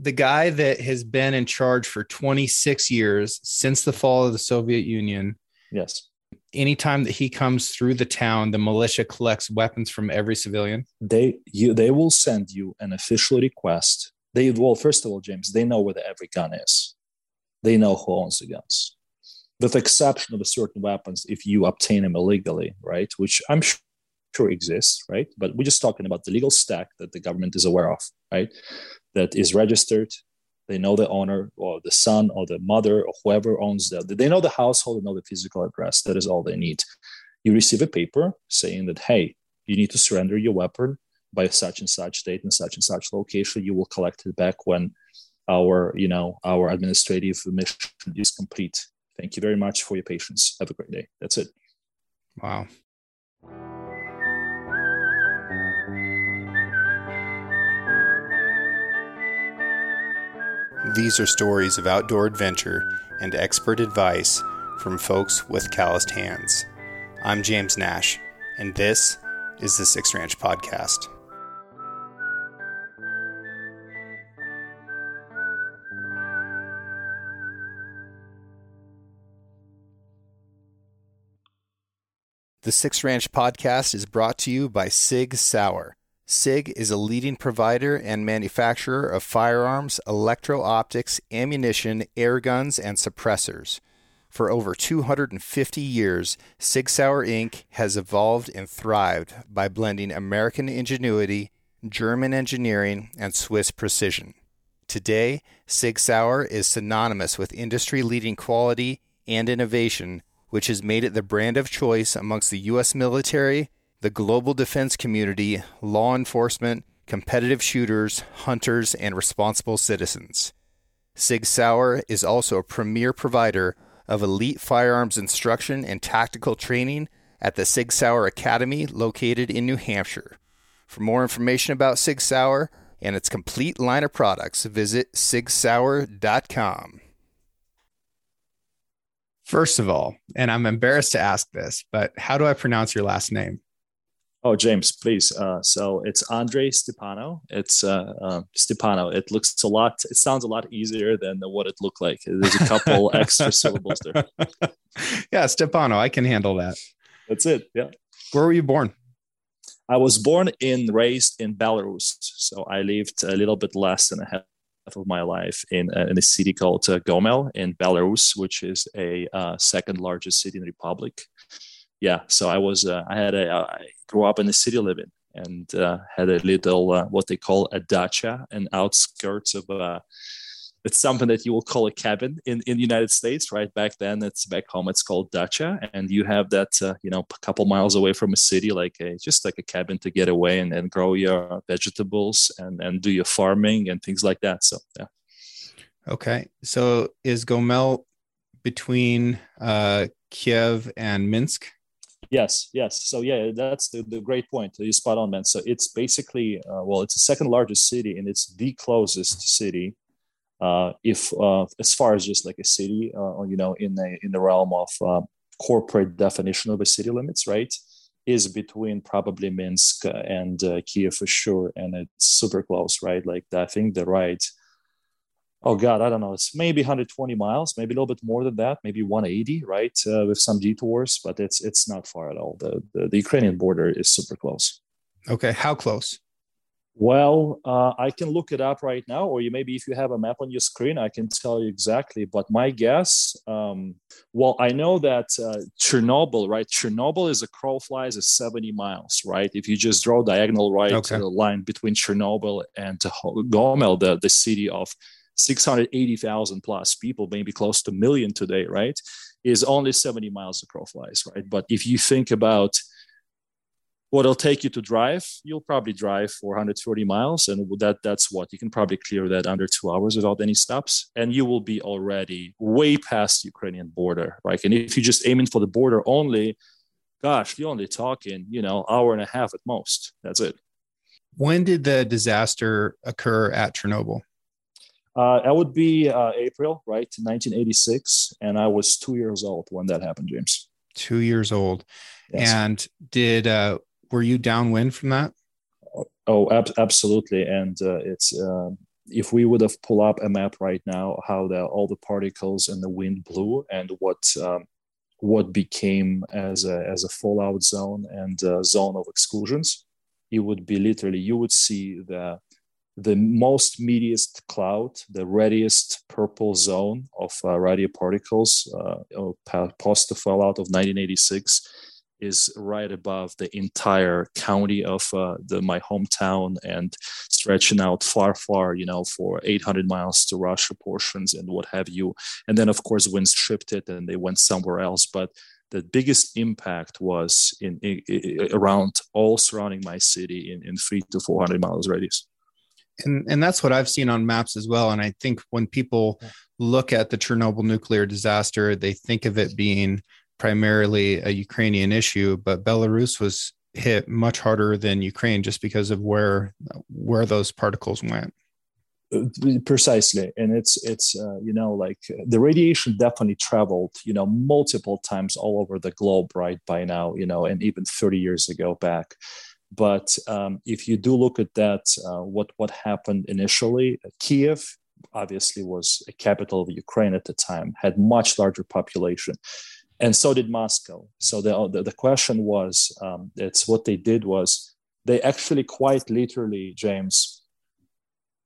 the guy that has been in charge for 26 years since the fall of the Soviet Union. Yes. Anytime that he comes through the town, the militia collects weapons from every civilian. They you they will send you an official request. They well, first of all, James, they know where the every gun is. They know who owns the guns. With the exception of a certain weapons, if you obtain them illegally, right? Which I'm sure sure exists, right? But we're just talking about the legal stack that the government is aware of, right? That is registered. They know the owner or the son or the mother or whoever owns that. They know the household and know the physical address. That is all they need. You receive a paper saying that, hey, you need to surrender your weapon by such and such date and such and such location. You will collect it back when our, you know, our administrative mission is complete. Thank you very much for your patience. Have a great day. That's it. Wow. These are stories of outdoor adventure and expert advice from folks with calloused hands. I'm James Nash, and this is the Six Ranch Podcast. The Six Ranch Podcast is brought to you by Sig Sauer. SIG is a leading provider and manufacturer of firearms, electro optics, ammunition, air guns, and suppressors. For over 250 years, Sig Sauer Inc. has evolved and thrived by blending American ingenuity, German engineering, and Swiss precision. Today, Sig Sauer is synonymous with industry leading quality and innovation, which has made it the brand of choice amongst the U.S. military the global defense community, law enforcement, competitive shooters, hunters, and responsible citizens. Sig Sauer is also a premier provider of elite firearms instruction and tactical training at the Sig Sauer Academy located in New Hampshire. For more information about Sig Sauer and its complete line of products, visit sigsauer.com. First of all, and I'm embarrassed to ask this, but how do I pronounce your last name? Oh, James, please. Uh, so it's Andrei Stsiapanau. It's uh, uh, Stsiapanau. It looks a lot. It sounds a lot easier than what it looked like. There's a couple extra syllables there. Yeah, Stsiapanau. I can handle that. That's it. Yeah. Where were you born? I was born and raised in Belarus. So I lived a little bit less than a half of my life in, uh, in a city called uh, Gomel in Belarus, which is a uh, second largest city in the Republic yeah, so I was uh, I had a I grew up in the city living and uh, had a little uh, what they call a dacha, an outskirts of uh, it's something that you will call a cabin in in the United States, right? Back then, it's back home. It's called dacha, and you have that uh, you know a couple miles away from a city, like a just like a cabin to get away and, and grow your vegetables and and do your farming and things like that. So yeah. Okay, so is Gomel between uh, Kiev and Minsk? Yes, yes. So yeah, that's the, the great point. You spot on, man. So it's basically uh, well, it's the second largest city, and it's the closest city, uh, if uh, as far as just like a city, uh, you know, in the in the realm of uh, corporate definition of a city limits, right? Is between probably Minsk and uh, Kiev for sure, and it's super close, right? Like I think the right oh god i don't know. It's maybe 120 miles maybe a little bit more than that maybe 180 right uh, with some detours but it's it's not far at all. The, the, the ukrainian border is super close. Okay how close? Well uh, i can look it up right now or you maybe if you have a map on your screen i can tell you exactly but my guess um, well i know that uh, chernobyl right chernobyl is a crow flies is 70 miles right? If you just draw diagonal right okay. line between chernobyl and gomel the, the city of 680,000 plus people, maybe close to a million today, right? Is only 70 miles across flies, right? But if you think about what it'll take you to drive, you'll probably drive 440 miles, and that that's what you can probably clear that under two hours without any stops, and you will be already way past Ukrainian border, right? And if you're just aiming for the border only, gosh, you're only talking, you know, hour and a half at most. That's it. When did the disaster occur at Chernobyl? Uh, that would be uh, April, right, 1986, and I was two years old when that happened, James. Two years old, yes. and did uh, were you downwind from that? Oh, ab- absolutely, and uh, it's uh, if we would have pulled up a map right now, how the, all the particles and the wind blew and what um, what became as a as a fallout zone and a zone of exclusions, it would be literally you would see the the most meatiest cloud, the reddiest purple zone of uh, radio particles uh, post the fallout of 1986 is right above the entire county of uh, the, my hometown and stretching out far, far, you know, for 800 miles to Russia portions and what have you. And then, of course, winds shifted and they went somewhere else. But the biggest impact was in, in, in around all surrounding my city in, in three to 400 miles radius. And, and that's what I've seen on maps as well. And I think when people look at the Chernobyl nuclear disaster, they think of it being primarily a Ukrainian issue, but Belarus was hit much harder than Ukraine just because of where where those particles went. Precisely, and it's it's uh, you know like the radiation definitely traveled you know multiple times all over the globe right by now you know and even 30 years ago back. But um, if you do look at that, uh, what what happened initially, Kiev obviously was a capital of Ukraine at the time, had much larger population and so did Moscow. So the the, the question was, um, it's what they did was they actually quite literally, James,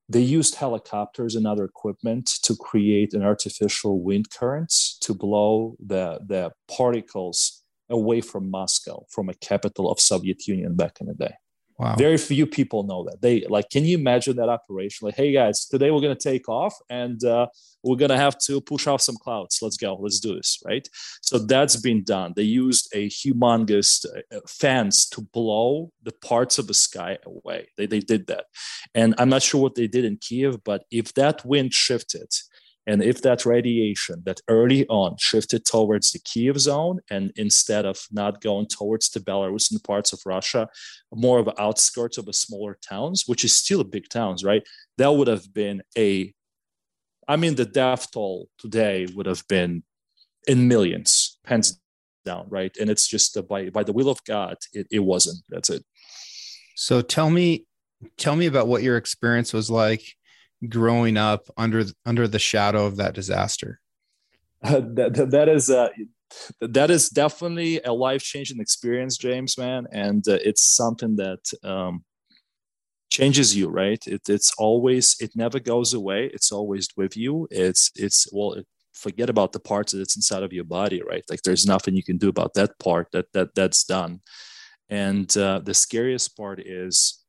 they used helicopters and other equipment to create an artificial wind current to blow the the particles away from Moscow, from a capital of Soviet Union back in the day. Wow. Very few people know that. They like, can you imagine that operation? Like, hey guys, today we're going to take off and uh, we're going to have to push off some clouds. Let's go. Let's do this. Right. So that's been done. They used a humongous uh, fans to blow the parts of the sky away. They, they did that. And I'm not sure what they did in Kiev, but if that wind shifted, and if that radiation that early on shifted towards the Kiev zone and instead of not going towards the Belarusian parts of Russia, more of outskirts of the smaller towns, which is still big towns, right? That would have been a, I mean, the death toll today would have been in millions, hands down, right? And it's just by by the will of God, it, it wasn't. That's it. So tell me, tell me about what your experience was like growing up under under the shadow of that disaster? Uh, that, that is uh, that is definitely a life changing experience, James, man, and uh, it's something that um, changes you, right? It, it's always it never goes away. It's always with you. It's it's well. It, forget about the parts that's inside of your body right like there's nothing you can do about that part that that that's done and uh, the scariest part is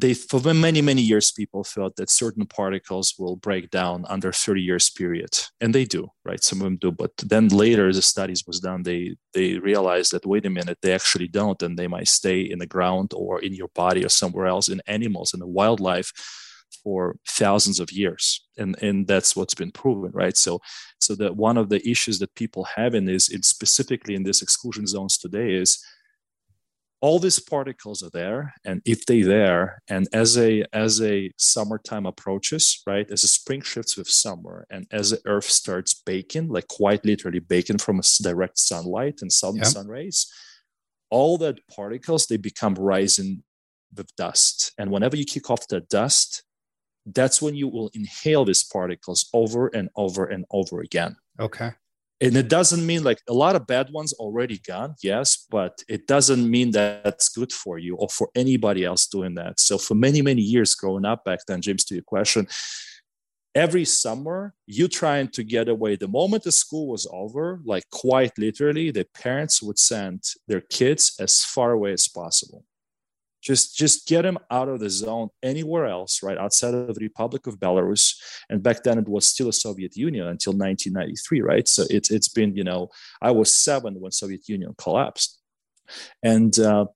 they for many many years people thought that certain particles will break down under 30 years period and they do right? Some of them do but then later the studies was done they they realized that wait a minute they actually don't and they might stay in the ground or in your body or somewhere else in animals in the wildlife for thousands of years and and that's what's been proven right? So so that one of the issues that people have in is in specifically in these exclusion zones today is all these particles are there and if they there and as a as a summertime approaches right as a spring shifts with summer and as the earth starts baking like quite literally baking from direct sunlight and sun, sun rays all that particles they become rising with dust. And whenever you kick off the dust that's when you will inhale these particles over and over and over again. Okay and it doesn't mean like a lot of bad ones already gone yes but it doesn't mean that that's good for you or for anybody else doing that. So for many many years growing up back then james to your question every summer you trying to get away the moment the school was over like quite literally the parents would send their kids as far away as possible just just get him out of the zone anywhere else right outside of the republic of belarus. And back then it was still a soviet union until 1993 right? So it's it's been you know i was seven when soviet union collapsed. And uh,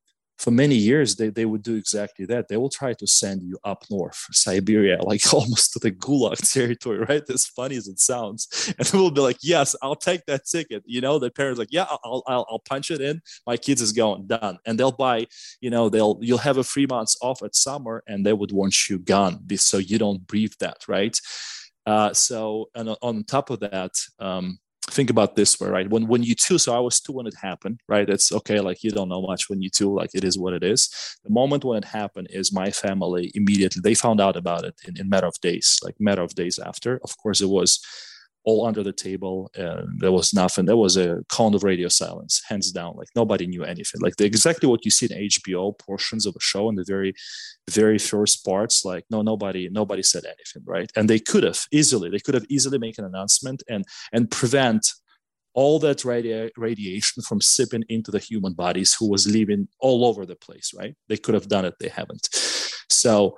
for many years they, they would do exactly that. They will try to send you up north siberia like almost to the gulag territory right? As funny as it sounds. And we'll be like yes i'll take that ticket. You know the parents like yeah I'll, I'll, I'll punch it in. My kids is going done. And they'll buy you know they'll you'll have a three months off at summer and they would want you gone so you don't breathe that right? Uh, so and on top of that um, think about this way, right? When when you two, so I was two when it happened, right? It's okay, like you don't know much when you two, like it is what it is. The moment when it happened is my family immediately they found out about it in, in matter of days, like matter of days after. Of course, it was all under the table. And there was nothing. There was a cone of radio silence, hands down. Like nobody knew anything. Like the, exactly what you see in HBO portions of a show in the very, very first parts. Like no, nobody, nobody said anything, right? And they could have easily, they could have easily make an announcement and and prevent all that radi- radiation from sipping into the human bodies who was living all over the place right they could have done it they haven't so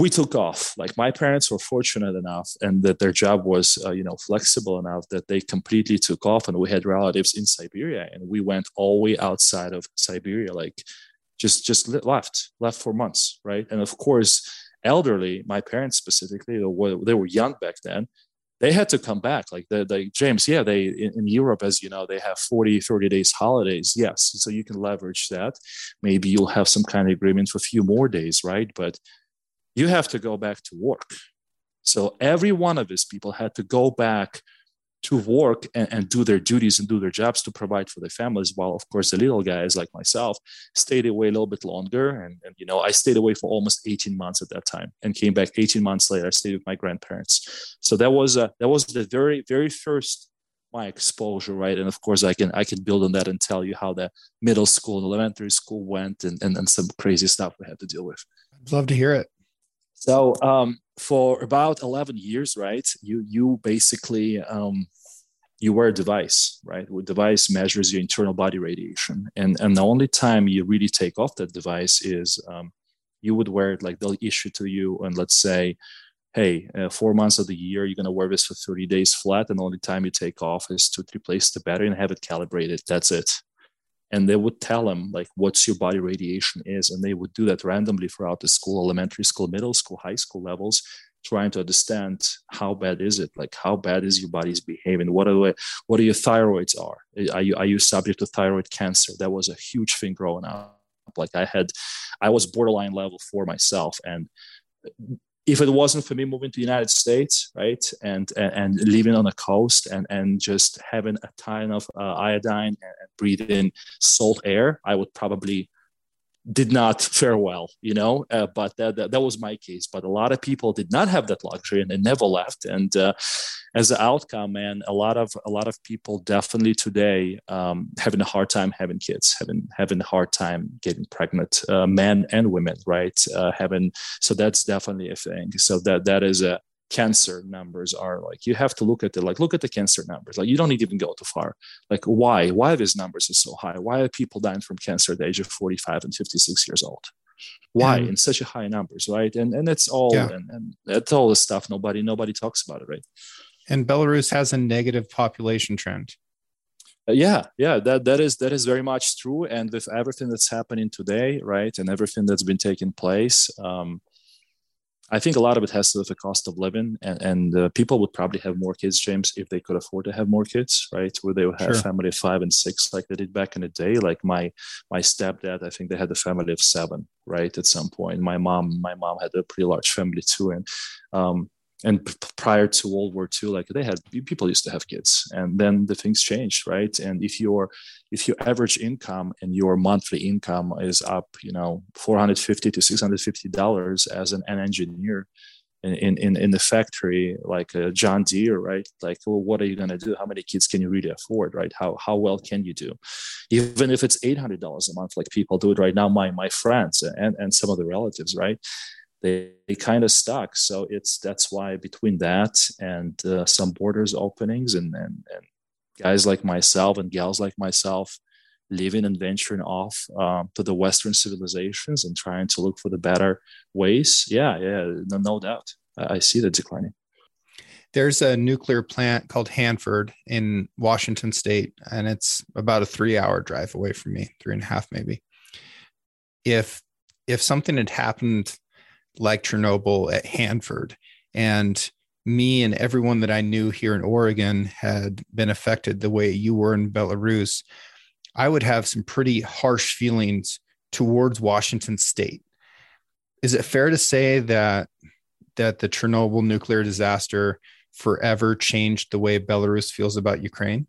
we took off. Like my parents were fortunate enough and that their job was uh, you know flexible enough that they completely took off and we had relatives in siberia and we went all the way outside of siberia like just just left left for months right? And of course elderly my parents specifically they were, they were young back then they had to come back. Like the, the james yeah they in, in, europe as you know they have 40 30 days holidays. Yes so you can leverage that. Maybe you'll have some kind of agreement for a few more days right? But you have to go back to work. So every one of these people had to go back to work and, and, do their duties and do their jobs to provide for their families while of course the little guys like myself stayed away a little bit longer and, and, you know i stayed away for almost 18 months at that time and came back 18 months later. I stayed with my grandparents. So that was uh, that was the very very first my exposure right? And of course i can i can build on that and tell you how the middle school and elementary school went and, and, and some crazy stuff we had to deal with. I'd love to hear it so um, for about 11 years, right, you you basically um, you wear a device, right? The device measures your internal body radiation, and and the only time you really take off that device is um, you would wear it like they'll issue to you, and let's say, hey, uh, four months of the year you're gonna wear this for 30 days flat, and the only time you take off is to replace the battery and have it calibrated. That's it and they would tell them like what's your body radiation is and they would do that randomly throughout the school elementary school middle school high school levels trying to understand how bad is it? Like how bad is your body's behaving? What are the, what are your thyroids are? Are you are you subject to thyroid cancer? That was a huge thing growing up. Like i had i was borderline level 4 myself and if it wasn't for me moving to the United States, right, and and, and living on the coast and and just having a ton of uh, iodine and, and breathing salt air, I would probably did not fare well, you know. Uh, but that, that, that was my case. But a lot of people did not have that luxury and they never left. And uh, as an outcome, man, a lot of a lot of people definitely today um, having a hard time having kids, having having a hard time getting pregnant, uh, men and women, right? Uh, having so that's definitely a thing. So that that is a cancer numbers are like you have to look at it like look at the cancer numbers. Like you don't need even go too far. Like why? Why these numbers are so high? Why are people dying from cancer at the age of 45 and 56 years old? Why? In such a high numbers right? And and it's all yeah. and, and that's all the stuff nobody nobody talks about it right? And belarus has a negative population trend. Uh, yeah yeah that that is that is very much true. And with everything that's happening today right and everything that's been taking place um, I think a lot of it has to do with the cost of living, and, and uh, people would probably have more kids, James, if they could afford to have more kids, right? Where they would have sure. a family of five and six, like they did back in the day. Like my my stepdad, I think they had a family of seven, right? At some point, my mom, my mom had a pretty large family too, and um, and p- prior to World War II, like they had people used to have kids, and then the things changed, right? And if your if your average income and your monthly income is up, you know, four hundred fifty to six hundred fifty dollars as an, an engineer in, in in the factory, like a John Deere, right? Like, well, what are you going to do? How many kids can you really afford, right? How how well can you do? Even if it's eight hundred dollars a month, like people do it right now, my my friends and and some of the relatives, right? They, they kind of stuck. So it's that's why between that and uh, some borders openings and, and and guys like myself and gals like myself living and venturing off um, to the Western civilizations and trying to look for the better ways. Yeah, yeah, no, no doubt. I, I see the declining. There's a nuclear plant called Hanford in Washington State, and it's about a three-hour drive away from me, three and a half maybe. If if something had happened like Chernobyl at Hanford. And me and everyone that I knew here in Oregon had been affected the way you were in Belarus, I would have some pretty harsh feelings towards Washington state. Is it fair to say that that the Chernobyl nuclear disaster forever changed the way Belarus feels about Ukraine?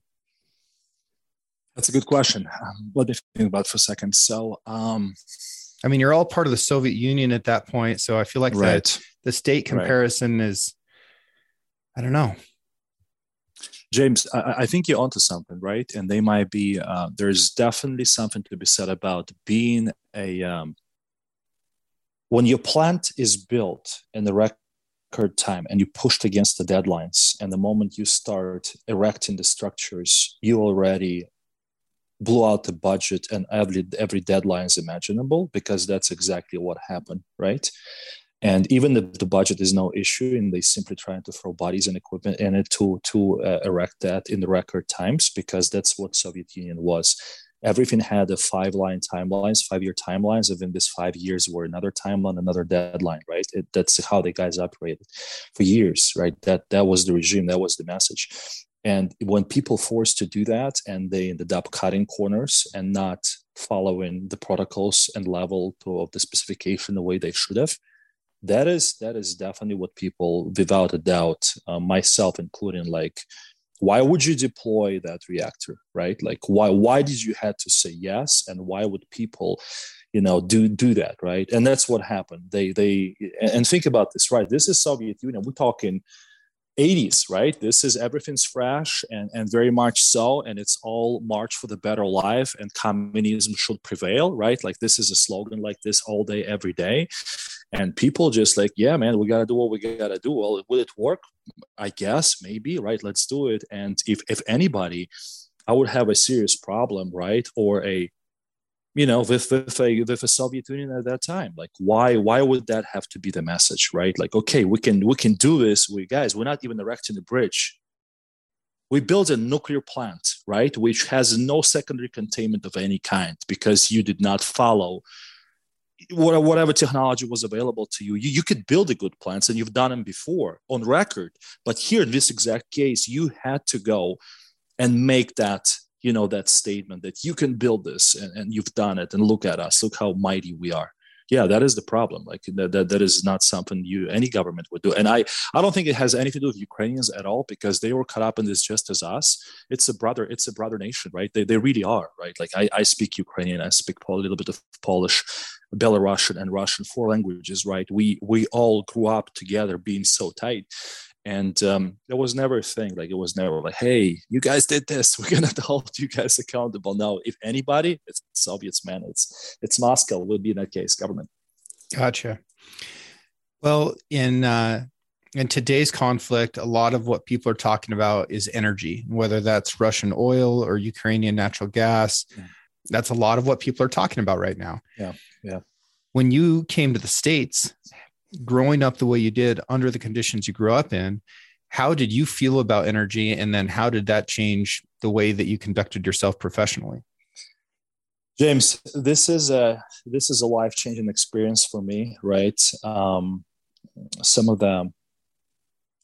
That's a good question. Um, let me think about for a second. So, um, I mean, you're all part of the Soviet Union at that point, so I feel like right. the, the state comparison right. is, I don't know. James, I, I, think you're onto something, right? And they might be. Uh, there's definitely something to be said about being a. Um, when your plant is built in the record time and you pushed against the deadlines, and the moment you start erecting the structures, you already blew out the budget and every every deadline is imaginable because that's exactly what happened right? And even if the budget is no issue and they simply trying to throw bodies and equipment in it to to uh, erect that in the record times because that's what soviet union was. Everything had a five line timelines five year timelines within this five years were another timeline another deadline right? It, that's how the guys operated for years right? That that was the regime that was the message and when people forced to do that and they ended up cutting corners and not following the protocols and level of the specification the way they should have, that is that is definitely what people, without a doubt, uh, myself including, like, why would you deploy that reactor, right? Like, why why did you had to say yes, and why would people, you know, do do that, right? And that's what happened. They they and think about this, right? This is Soviet Union. We're talking 80s, right? This is everything's fresh and, and very much so. And it's all march for the better life and communism should prevail, right? Like this is a slogan like this all day, every day. And people just like, yeah, man, we got to do what we got to do. Well, will it work? I guess, maybe, right? Let's do it. And if, if anybody, I would have a serious problem, right? Or a you know with with a with a soviet union at that time like why why would that have to be the message right? Like okay we can we can do this. We guys we're not even erecting a bridge. We built a nuclear plant right which has no secondary containment of any kind because you did not follow whatever technology was available to you. you you could build a good plants and you've done them before on record but here in this exact case you had to go and make that you know that statement that you can build this and, and you've done it and look at us look how mighty we are. Yeah that is the problem. Like that, that, that is not something you any government would do. And i i don't think it has anything to do with ukrainians at all because they were caught up in this just as us. It's a brother it's a brother nation right? They, they really are right? Like I, I speak ukrainian i speak a little bit of polish belarusian and russian four languages right? We we all grew up together being so tight and um, it was never a thing like it was never like hey you guys did this we're gonna hold you guys accountable. Now if anybody it's soviets man. It's it's moscow would be in that case government. Gotcha. Well in uh in today's conflict a lot of what people are talking about is energy whether that's russian oil or ukrainian natural gas. Yeah. that's a lot of what people are talking about right now. Yeah yeah. When you came to the states growing up the way you did under the conditions you grew up in, how did you feel about energy? And then how did that change the way that you conducted yourself professionally? James, this is a this is a life changing experience for me, right? Um, some of the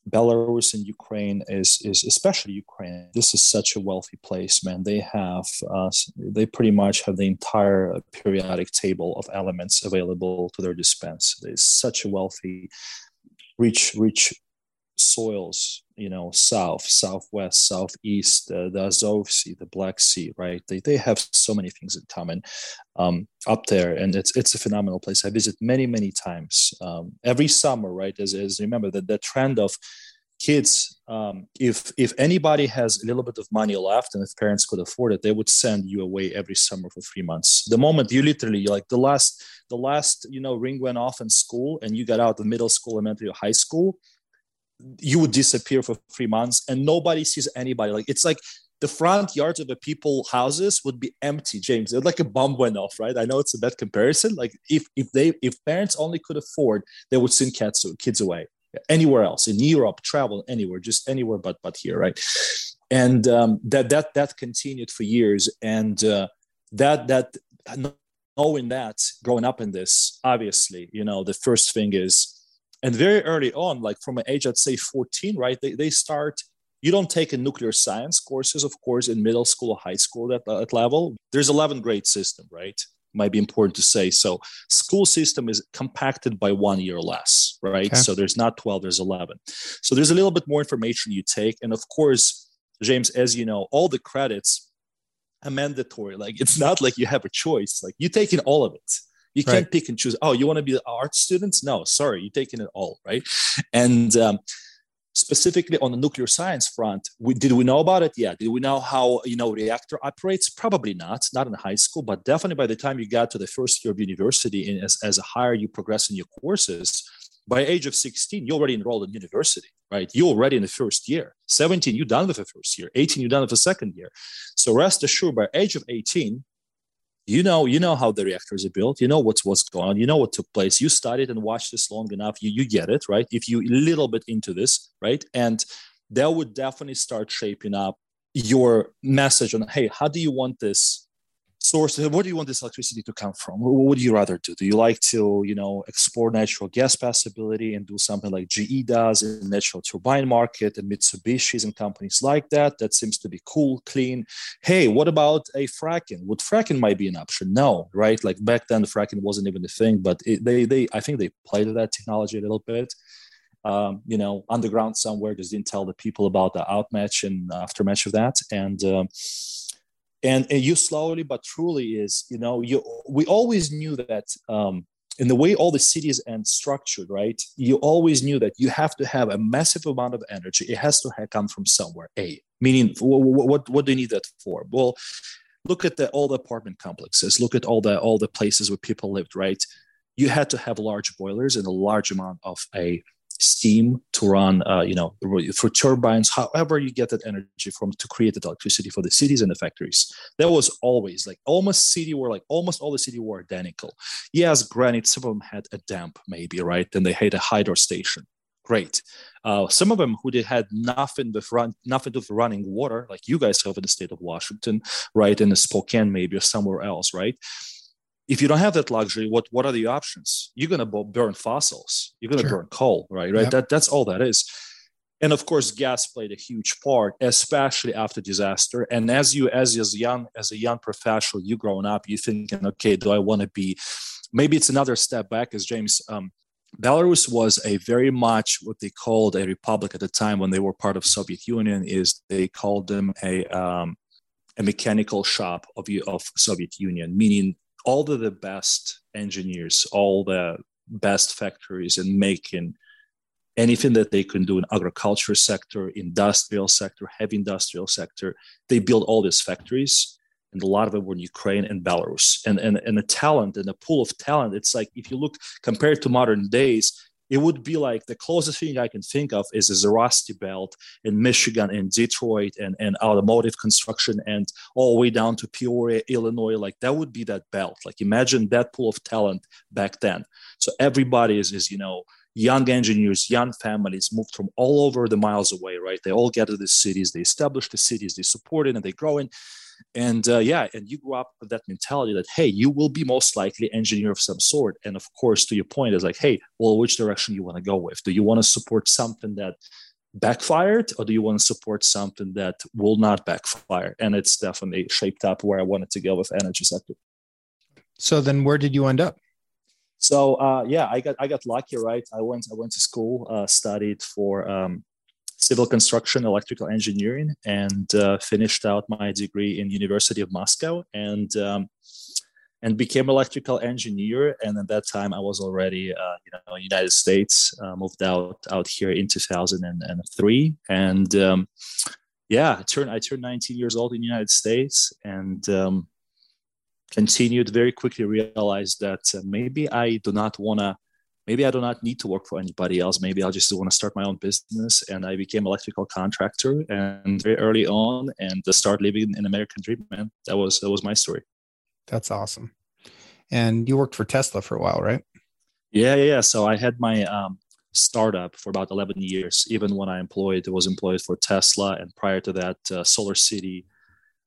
Belarus and Ukraine is is especially Ukraine. This is such a wealthy place, man. They have uh, they pretty much have the entire periodic table of elements available to their dispense. There's such a wealthy, rich rich soils. You know, south, southwest, southeast, uh, the Azov Sea, the Black Sea, right? They they have so many things in common um, up there, and it's it's a phenomenal place. I visit many many times um, every summer, right? As, as remember that the trend of kids, um, if if anybody has a little bit of money left, and if parents could afford it, they would send you away every summer for three months. The moment you literally like the last the last you know ring went off in school, and you got out of middle school, elementary, or high school, you would disappear for three months, and nobody sees anybody. Like it's like the front yards of the people houses would be empty james. It's like a bomb went off right? I know it's a bad comparison. Like if if they if parents only could afford they would send kids kids away anywhere else in europe travel anywhere just anywhere but but here right? And um, that that that continued for years. And uh, that that knowing that growing up in this obviously you know the first thing is and very early on like from an age i'd say 14 right they, they start you don't take a nuclear science courses, of course, in middle school or high school at that level. There's 11 grade system, right? might be important to say. So school system is compacted by one year less, right? Okay. So there's not 12, there's 11. So there's a little bit more information you take. And of course, James, as you know, all the credits are mandatory. Like it's not like you have a choice. Like you take in all of it. You can't right. pick and choose. Oh, you want to be the art students? No, sorry, you're taking it all, right? And um, specifically on the nuclear science front we, did we know about it yeah did we know how you know reactor operates probably not not in high school but definitely by the time you got to the first year of university and as, as a higher you progress in your courses by age of 16 you're already enrolled in university right you're already in the first year 17 you're done with the first year 18 you're done with the second year so rest assured by age of 18 you know you know how the reactors are built. You know what's what's going on. You know what took place. You studied and watched this long enough. You you get it right? If you a little bit into this right? And that would definitely start shaping up your message on hey how do you want this source where do you want this electricity to come from? What would you rather do? Do you like to you know explore natural gas possibility and do something like ge does in the natural turbine market and mitsubishi's and companies like that? That seems to be cool clean. Hey what about a fracking? Would fracking might be an option? No right? Like back then the fracking wasn't even a thing but it, they they i think they played with that technology a little bit. Um, you know underground somewhere just didn't tell the people about the outmatch and aftermatch of that. And um, and, and you slowly but truly is you know you we always knew that um, in the way all the cities and structured right you always knew that you have to have a massive amount of energy. It has to come from somewhere a. Meaning what, what, what do you need that for? Well look at the, all the apartment complexes. Look at all the all the places where people lived right? You had to have large boilers and a large amount of a steam to run, uh, you know, for turbines, however you get that energy from to create that electricity for the cities and the factories. That was always like almost city were like almost all the city were identical. Yes, granted, some of them had a damp maybe, right? Then they had a hydro station. Great. Uh, some of them who they had nothing with run, nothing with running water, like you guys have in the state of Washington, right? In the Spokane maybe or somewhere else, right? If you don't have that luxury, what what are the options? You're gonna burn fossils. You're gonna sure. burn coal, right? Right. Yep. That that's all that is. And of course, gas played a huge part, especially after disaster. And as you as as young as a young professional, you growing up, you thinking, okay, do I want to be? Maybe it's another step back, as James. Um, Belarus was a very much what they called a republic at the time when they were part of Soviet Union. Is they called them a um, a mechanical shop of, of Soviet Union, meaning all the, the best engineers, all the best factories in making anything that they can do in agriculture sector, industrial sector, heavy industrial sector. They build all these factories, and a lot of them were in Ukraine and Belarus. And and and the talent and the pool of talent, it's like if you look compared to modern days, it would be like the closest thing I can think of is, is the Rusty Belt in Michigan and Detroit and, and automotive construction and all the way down to Peoria, Illinois. Like that would be that belt. Like imagine that pool of talent back then. So everybody is, is you know, young engineers, young families moved from all over the miles away, right? They all to the cities, they establish the cities, they support it and they grow in and uh, yeah and you grew up with that mentality that hey you will be most likely engineer of some sort. And of course to your point is like hey well which direction you want to go with? Do you want to support something that backfired or do you want to support something that will not backfire? And it's definitely shaped up where i wanted to go with energy sector. So then where did you end up? So uh, yeah i got i got lucky right? I went i went to school uh, studied for um, civil construction, electrical engineering, and uh, finished out my degree in University of Moscow and um, and became electrical engineer. And at that time, I was already uh, you know United States. Uh, moved out out here in 2003, and um, yeah, I turned I turned 19 years old in the United States and. Um, continued very quickly realized that uh, maybe i do not want to maybe I do not need to work for anybody else. Maybe I'll just want to start my own business. And I became electrical contractor and very early on and start living an American dream, man. That was that was my story. That's awesome. And you worked for Tesla for a while, right? Yeah, yeah. yeah. So I had my um, startup for about 11 years. Even when I employed, was employed for Tesla. And prior to that, uh, Solar City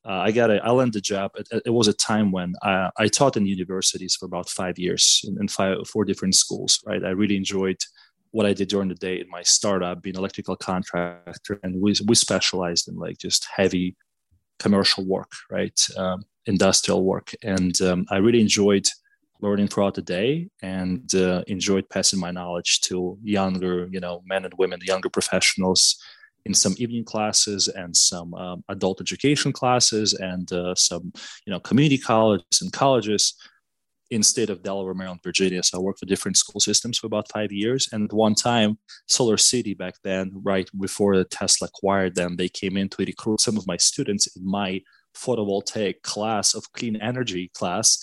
uh, I got a, I landed a job. It, it, was a time when I, I, taught in universities for about five years in, in five, four different schools, right? I really enjoyed what I did during the day in my startup, being electrical contractor. And we, we specialized in like just heavy commercial work, right? Um, industrial work, and um, I really enjoyed learning throughout the day and uh, enjoyed passing my knowledge to younger, you know, men and women, younger professionals in some evening classes and some um, adult education classes and uh, some, you know, community colleges and colleges in state of Delaware, Maryland, Virginia. So I worked for different school systems for about five years. And at one time, Solar City back then, right before Tesla acquired them, they came in to recruit some of my students in my photovoltaic class of clean energy class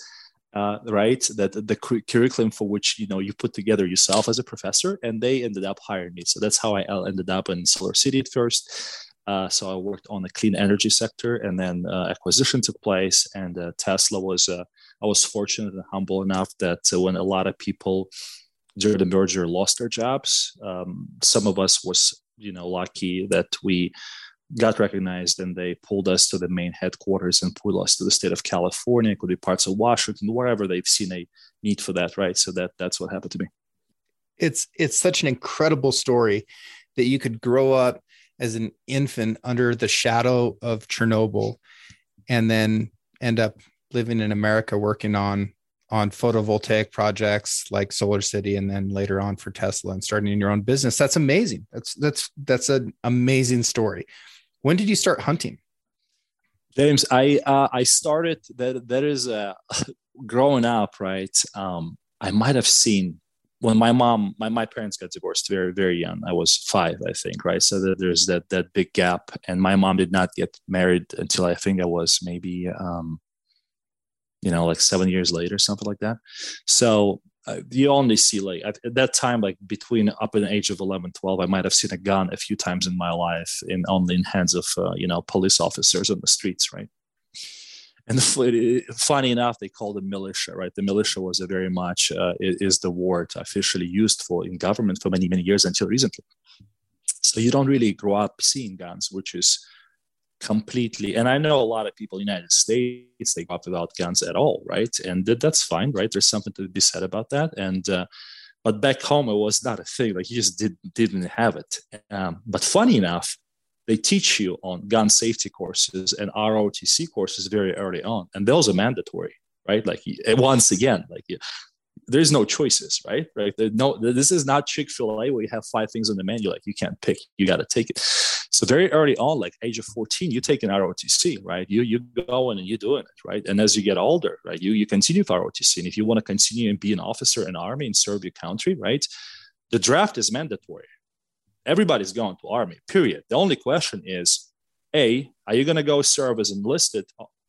uh, right? That the curriculum for which you know you put together yourself as a professor, and they ended up hiring me. So that's how I ended up in Solar City at first. Uh, so I worked on the clean energy sector, and then uh, acquisition took place, and uh, Tesla was. Uh, I was fortunate and humble enough that uh, when a lot of people during the merger lost their jobs, um, some of us was you know lucky that we got recognized and they pulled us to the main headquarters and pulled us to the state of California. Could be parts of Washington, wherever they've seen a need for that, right? So that that's what happened to me. It's it's such an incredible story that you could grow up as an infant under the shadow of Chernobyl and then end up living in America working on on photovoltaic projects like Solar City and then later on for Tesla and starting your own business. That's amazing. That's that's that's an amazing story. When did you start hunting? James, I uh, I started that that is uh, growing up, right? Um, I might have seen when my mom, my, my parents got divorced very very young. I was five, I think, right? So there's that that big gap, and my mom did not get married until I think I was maybe um, you know like seven years later, something like that. So you only see like at, at, that time like between up in the age of 11 12 i might have seen a gun a few times in my life in only in hands of uh, you know police officers on the streets right? And the, funny enough they called it militia right? The militia was a very much uh, is the word officially used for in government for many many years until recently. So you don't really grow up seeing guns which is completely and i know a lot of people in the united states they go up without guns at all right? And that's fine right? There's something to be said about that. And uh, but back home it was not a thing like you just did, didn't have it. Um, but funny enough they teach you on gun safety courses and rotc courses very early on and those are mandatory right? Like once again like there's no choices, right? Right. no, this is not Chick Fil A where you have five things on the menu. Like you can't pick. You got to take it. So very early on, like age of 14, you take an ROTC, right? You you go in and you're doing it, right? And as you get older, right, you you continue with ROTC. And if you want to continue and be an officer in army and serve your country, right, the draft is mandatory. Everybody's going to army. Period. The only question is, a, are you going to go serve as enlisted,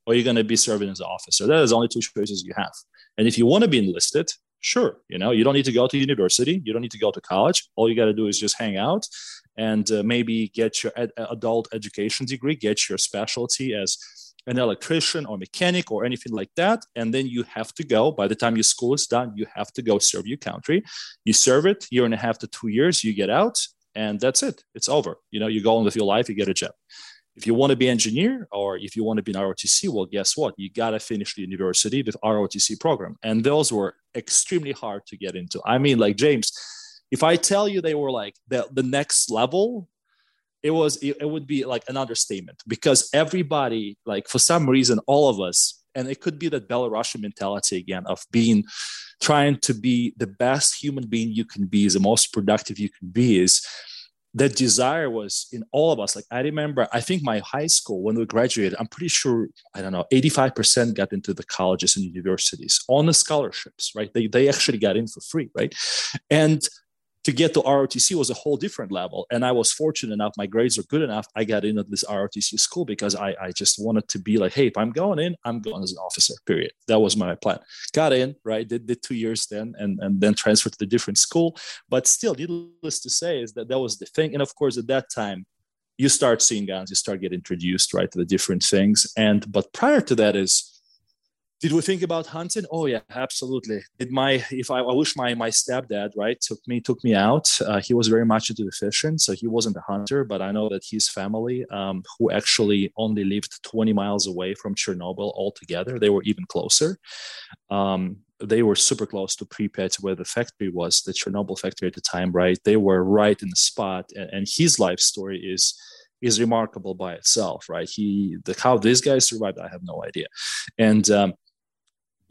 or you're you going to be serving as an officer? That is only two choices you have. And if you want to be enlisted, sure, you know, you don't need to go to university, you don't need to go to college. All you got to do is just hang out and uh, maybe get your ad- adult education degree, get your specialty as an electrician or mechanic or anything like that. And then you have to go, by the time your school is done, you have to go serve your country. You serve it year and a half to two years, you get out, and that's it. It's over. You know, you go on with your life, you get a job if you want to be engineer or if you want to be an ROTC, well, guess what? You got to finish the university with ROTC program. And those were extremely hard to get into. I mean, like James, if I tell you they were like the, the next level, it was, it, it would be like an understatement because everybody, like for some reason, all of us, and it could be that Belarusian mentality again of being, trying to be the best human being you can be, the most productive you can be is, that desire was in all of us. Like I remember, I think my high school when we graduated, I'm pretty sure I don't know, 85% got into the colleges and universities on the scholarships, right? They they actually got in for free, right? And to get to ROTC was a whole different level. And I was fortunate enough, my grades are good enough. I got in at this ROTC school because I, I just wanted to be like, hey, if I'm going in, I'm going as an officer, period. That was my plan. Got in, right? Did, did two years then and, and then transferred to the different school. But still, needless to say, is that that was the thing. And of course, at that time, you start seeing guns, you start getting introduced, right, to the different things. And but prior to that is did we think about hunting? Oh yeah absolutely. Did my if i, I wish my my stepdad right took me took me out uh, he was very much into the fishing so he wasn't a hunter but i know that his family um, who actually only lived 20 miles away from chernobyl altogether they were even closer. Um, they were super close to pripyat where the factory was the chernobyl factory at the time right? They were right in the spot and, and his life story is is remarkable by itself, right? He the how these guys survived, I have no idea, and um,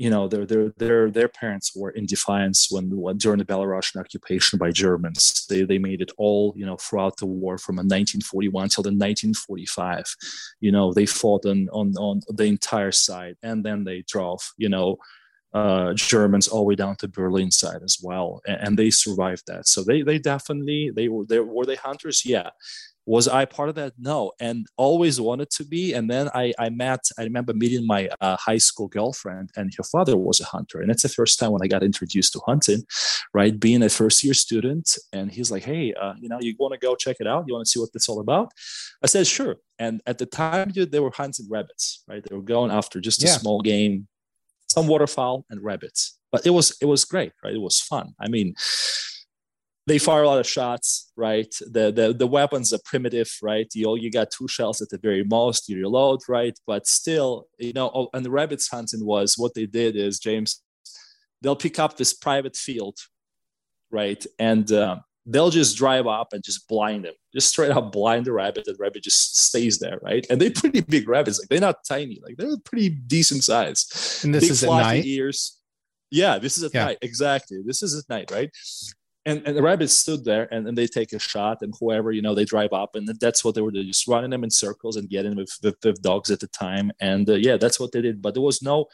you know their their their their parents were in defiance when, when during the Belarusian occupation by Germans. They they made it all you know throughout the war from 1941 till the 1945. You know they fought on on on the entire side, and then they drove you know uh, Germans all the way down to Berlin side as well, and, and, they survived that. So they they definitely they were they were they hunters, yeah. Was I part of that? No, and always wanted to be. And then I I met I remember meeting my uh, high school girlfriend, and her father was a hunter, and it's the first time when I got introduced to hunting, right? Being a first year student, and he's like, hey, uh, you know, you want to go check it out? You want to see what it's all about? I said sure. And at the time, they were hunting rabbits, right? They were going after just a yeah. small game, some waterfowl and rabbits. But it was it was great, right? It was fun. I mean, they fire a lot of shots, right? The the, the weapons are primitive, right? You you got two shells at the very most, you reload, right? But still, you know, oh, and the rabbits hunting was what they did is James, they'll pick up this private field, right? And um, they'll just drive up and just blind them, just straight up blind the rabbit. The rabbit just stays there, right? And they're pretty big rabbits, like they're not tiny, like they're pretty decent size. And this big, is at night. Ears. Yeah, this is at yeah. night. Exactly. This is at night, right? And, and the rabbits stood there and, and they take a shot and whoever you know they drive up and that's what they were just running them in circles and getting with, with, with dogs at the time and uh, yeah that's what they did but there was no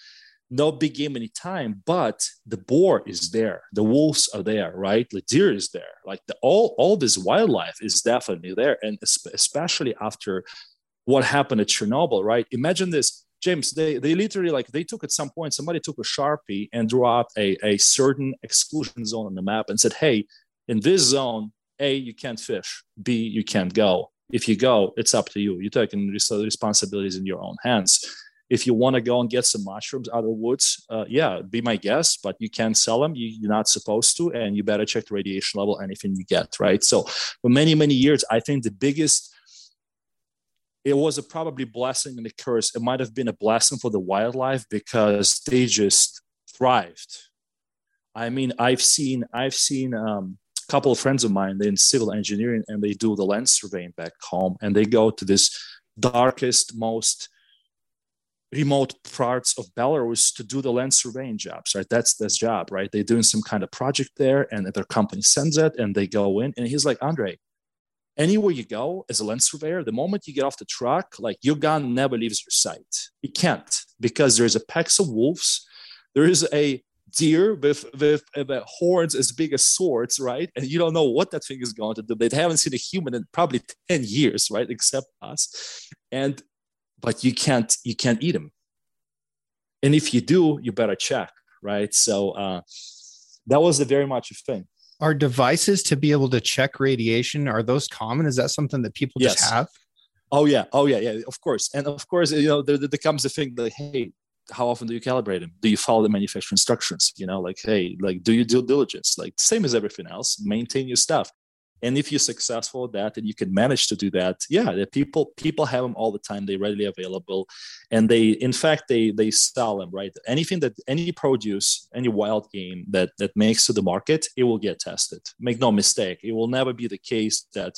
no big game anytime, but the boar is there, the wolves are there, right? The deer is there, like the, all all this wildlife is definitely there, and especially after what happened at Chernobyl, right? Imagine this, James. They they literally like they took at some point somebody took a sharpie and drew out a a certain exclusion zone on the map and said, hey, in this zone, a you can't fish, b you can't go. If you go, it's up to you. You're taking responsibilities in your own hands if you want to go and get some mushrooms out of the woods, uh, yeah, be my guest, but you can't sell them. You, are not supposed to, and you better check the radiation level, anything you get, right? So for many, many years, I think the biggest, it was a probably blessing and a curse. It might have been a blessing for the wildlife because they just thrived. I mean, I've seen, I've seen um, a couple of friends of mine, they're in civil engineering and they do the land surveying back home and they go to this darkest, most remote parts of Belarus to do the land surveying jobs, right? That's this job, right? They're doing some kind of project there and their company sends it and they go in. And he's like, Andrei, anywhere you go as a land surveyor, the moment you get off the truck, like your gun never leaves your sight. It can't because there's a pack of wolves. There is a deer with, with, with uh, horns as big as swords, right? And you don't know what that thing is going to do. They haven't seen a human in probably 10 years, right? Except us. And but you can't you can't eat them and if you do you better check right? So uh, that was a very much a thing. Are devices to be able to check radiation are those common? Is that something that people yes. just have? Oh yeah. Oh yeah yeah of course. And of course you know there, there comes the thing like hey how often do you calibrate them do you follow the manufacturer instructions? You know like hey like do you due diligence? Like same as everything else maintain your stuff and if you're successful at that and you can manage to do that. Yeah the people people have them all the time. They're readily available. And they in fact they they sell them right? Anything that any produce any wild game that that makes to the market it will get tested. Make no mistake. It will never be the case that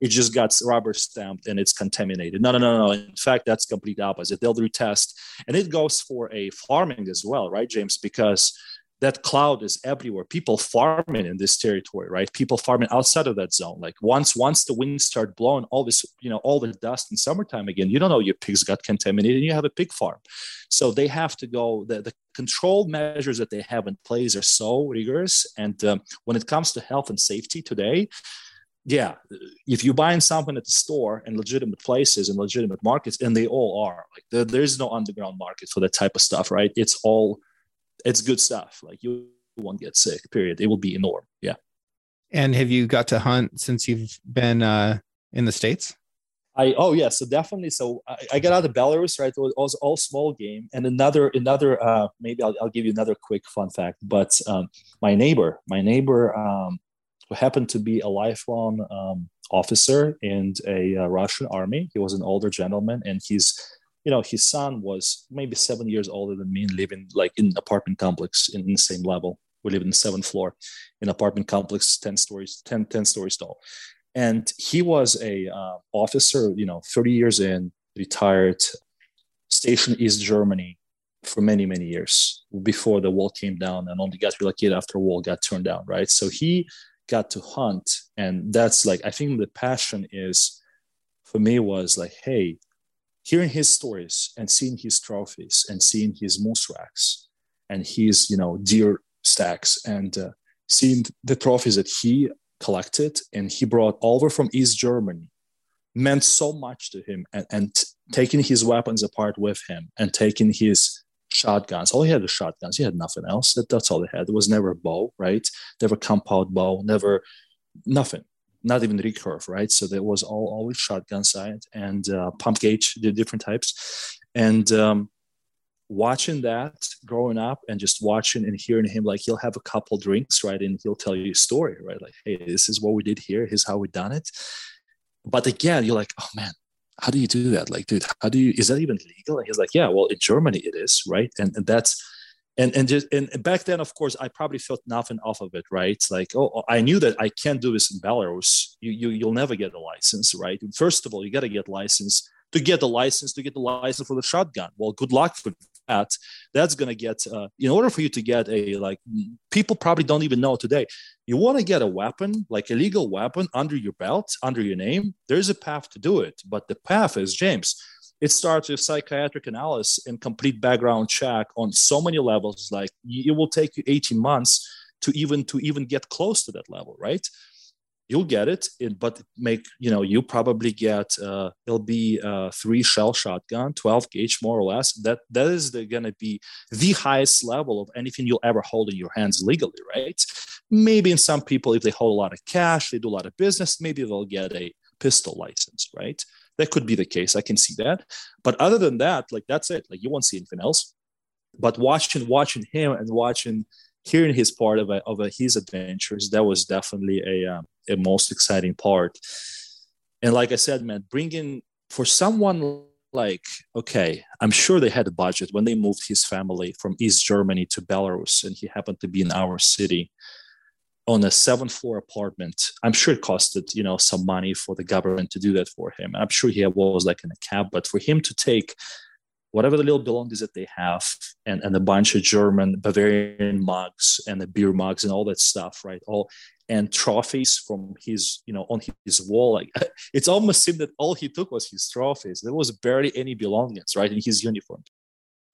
it just got rubber stamped and it's contaminated. No no no no. In fact that's complete opposite. They'll retest and it goes for a farming as well right james? Because that cloud is everywhere. People farming in this territory, right? People farming outside of that zone. Like once once the winds start blowing, all this, you know, all the dust in summertime again, you don't know your pigs got contaminated and you have a pig farm. So they have to go, the, the control measures that they have in place are so rigorous. And um, when it comes to health and safety today, yeah, if you're buying something at the store in legitimate places and legitimate markets, and they all are, like there, there's no underground market for that type of stuff, right? It's all it's good stuff. Like you won't get sick. Period. It will be a norm. Yeah. And have you got to hunt since you've been uh, in the states? I oh yeah, so definitely. So I, I got out of Belarus, right? It was all small game, and another another uh, maybe I'll, I'll give you another quick fun fact. But um, my neighbor, my neighbor, um, who happened to be a lifelong um, officer in a uh, Russian army. He was an older gentleman, and he's you know his son was maybe seven years older than me living like in apartment complex in, in the same level we live in the seventh floor in apartment complex 10 stories 10, 10 stories tall and he was a uh, officer, you know, 30 years in, retired, stationed East Germany for many many years before the wall came down, and only got relocated after wall got turned down, right? So he got to hunt, and that's like I think the passion is for me was like, hey, hearing his stories and seeing his trophies and seeing his moose racks and his you know deer stacks and uh, seeing the trophies that he collected and he brought over from East Germany meant so much to him and, and taking his weapons apart with him and taking his shotguns. All he had was shotguns. He had nothing else. That, that's all they had. It was never a bow, right? Never compound bow, never nothing. Not even recurve, right? So there was all always shotgun sight and uh, pump gauge, the different types. And um, watching that growing up and just watching and hearing him like he'll have a couple drinks right? And he'll tell you a story right? Like hey this is what we did here. Here's how we done it. But again you're like oh man how do you do that? Like dude how do you is that even legal? And he's like yeah well in germany it is right? And, and that's and and just and back then of course i probably felt nothing off of it right? Like oh i knew that i can't do this in belarus. You, you you'll never get a license right? First of all you got to get license to get the license to get the license for the shotgun. Well good luck with that. That's going to get uh, in order for you to get a like people probably don't even know today. You want to get a weapon like a legal weapon under your belt under your name there's a path to do it. But the path is james it starts with psychiatric analysis and complete background check on so many levels like it will take you 18 months to even to even get close to that level right you'll get it, but make you know you probably get uh, it'll be a three shell shotgun, 12 gauge more or less. That that is going to be the highest level of anything you'll ever hold in your hands legally, right? Maybe in some people, if they hold a lot of cash, they do a lot of business, maybe they'll get a pistol license, right? That could be the case. I can see that. But other than that, like that's it. Like you won't see anything else. But watching watching him and watching hearing his part of, a, of a, his adventures, that was definitely a, um, a most exciting part. And like I said, man, bringing for someone like, okay, I'm sure they had a budget when they moved his family from East Germany to Belarus, and he happened to be in our city on a seventh floor apartment. I'm sure it costed, you know, some money for the government to do that for him. I'm sure he was like in a cab, but for him to take whatever the little belongings that they have and, and a bunch of German Bavarian mugs and the beer mugs and all that stuff, right? All and trophies from his, you know, on his wall. Like it's almost seemed that all he took was his trophies. There was barely any belongings, right, in his uniform.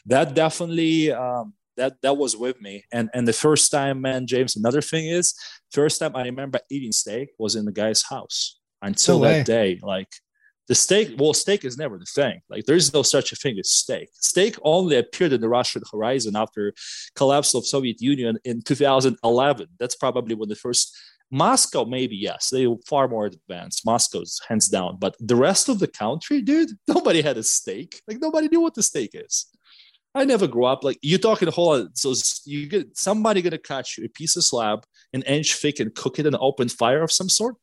That definitely um, that that was with me. And and the first time, man, James, another thing is first time I remember eating steak was in the guy's house. Until no that day. Like the steak well steak is never the thing. Like there's no such a thing as steak. Steak only appeared in the russian horizon after collapse of soviet union in 2011 that's probably when the first moscow maybe yes they were far more advanced. Moscow's hands down. But the rest of the country dude nobody had a steak. Like nobody knew what the steak is I never grew up like you're talking a whole lot. So you get somebody gonna catch you a piece of slab an inch thick and cook it in an open fire of some sort.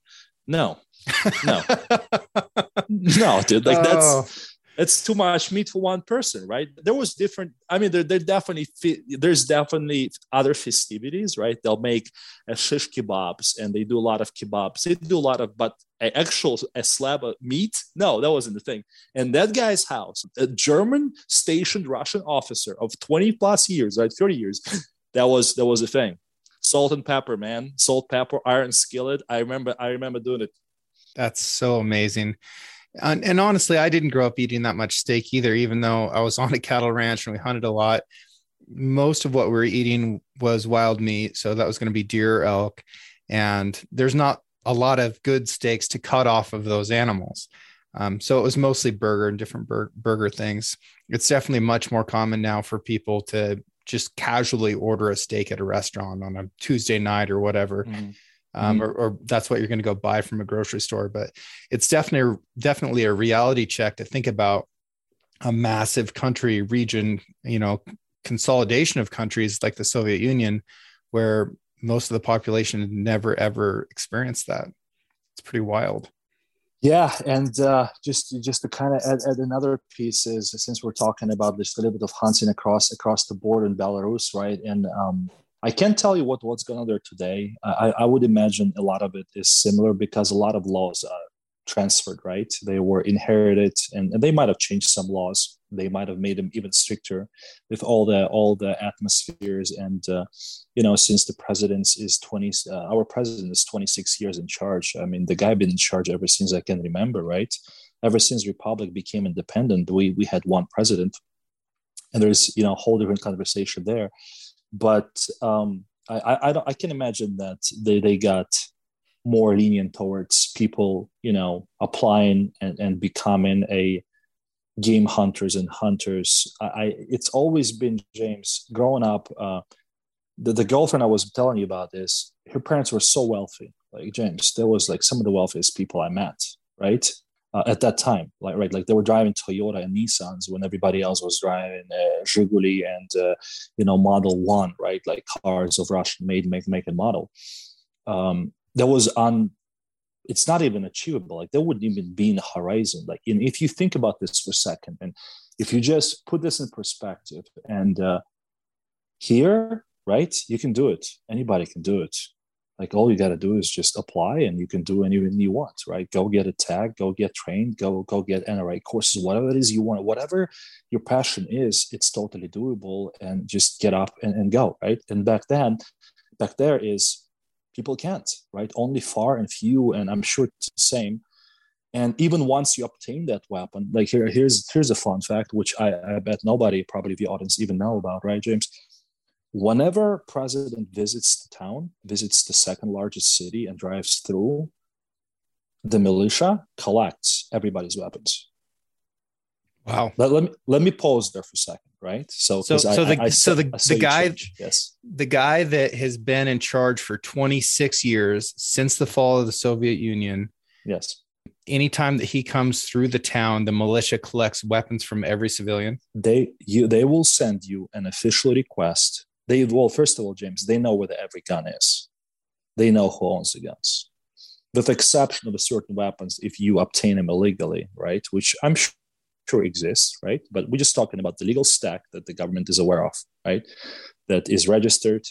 No, no, no, dude. Like that's oh. It's too much meat for one person, right? There was different. I mean, there, there definitely there's definitely other festivities, right? They'll make a shish kebabs and they do a lot of kebabs. They do a lot of, but uh, actual a slab of meat, no, that wasn't the thing. And that guy's house, a German stationed Russian officer of 20 plus years, right, 30 years, that was that was a thing salt and pepper, man. Salt, pepper, iron skillet. I remember, I remember doing it that's so amazing. And, and, honestly, I didn't grow up eating that much steak either, even though I was on a cattle ranch and we hunted a lot. Most of what we were eating was wild meat. So that was going to be deer, elk. And there's not a lot of good steaks to cut off of those animals. Um, so it was mostly burger and different bur- burger things. It's definitely much more common now for people to just casually order a steak at a restaurant on a Tuesday night or whatever. Mm um, mm-hmm. or, or, that's what you're going to go buy from a grocery store. But it's definitely definitely a reality check to think about a massive country region, you know, consolidation of countries like the Soviet Union, where most of the population never ever experienced that. It's pretty wild. Yeah, and uh, just just to kind of add, add, another piece is since we're talking about this a little bit of hunting across across the board in Belarus, right? And um, I can't tell you what what's going on there today. I, I would imagine a lot of it is similar because a lot of laws are transferred, right? They were inherited, and, and they might have changed some laws. They might have made them even stricter with all the all the atmospheres. And uh, you know, since the president is twenty, uh, our president is twenty six years in charge. I mean, the guy been in charge ever since I can remember, right? Ever since Republic became independent, we we had one president, and there's you know a whole different conversation there but um, I, I, I, don't, I can imagine that they, they got more lenient towards people, you know, applying and, and becoming a game hunters and hunters. I, I it's always been James growing up. Uh, the, the girlfriend I was telling you about this, her parents were so wealthy. Like James, there was like some of the wealthiest people I met, right? Uh, at that time, like right, like they were driving Toyota and Nissans when everybody else was driving uh, Zhiguli and uh, you know Model One, right, like cars of Russian made, make, make and model. Um, that was on. It's not even achievable. Like that wouldn't even be in the horizon. Like in, if you think about this for a second, and if you just put this in perspective, and uh, here, right, you can do it. Anybody can do it like all you got to do is just apply and you can do anything you want right? Go get a tag go get trained go go get nra courses whatever it is you want whatever your passion is it's totally doable and just get up and, and go right? And back then back there is people can't right? Only far and few and i'm sure it's the same. And even once you obtain that weapon like here here's here's a fun fact which i, I bet nobody probably the audience even know about right james whenever president visits the town visits the second largest city and drives through the militia collects everybody's weapons. Wow. Let, let me let me pause there for a second right? So so, so I, the I, I so the, the guy change. yes. the guy that has been in charge for 26 years since the fall of the soviet union yes. anytime that he comes through the town the militia collects weapons from every civilian? They you they will send you an official request they well, first of all, James, they know where the every gun is. They know who owns the guns, with the exception of a certain weapons if you obtain them illegally, right? Which I'm sure exists, right? But we're just talking about the legal stack that the government is aware of, right? That is registered.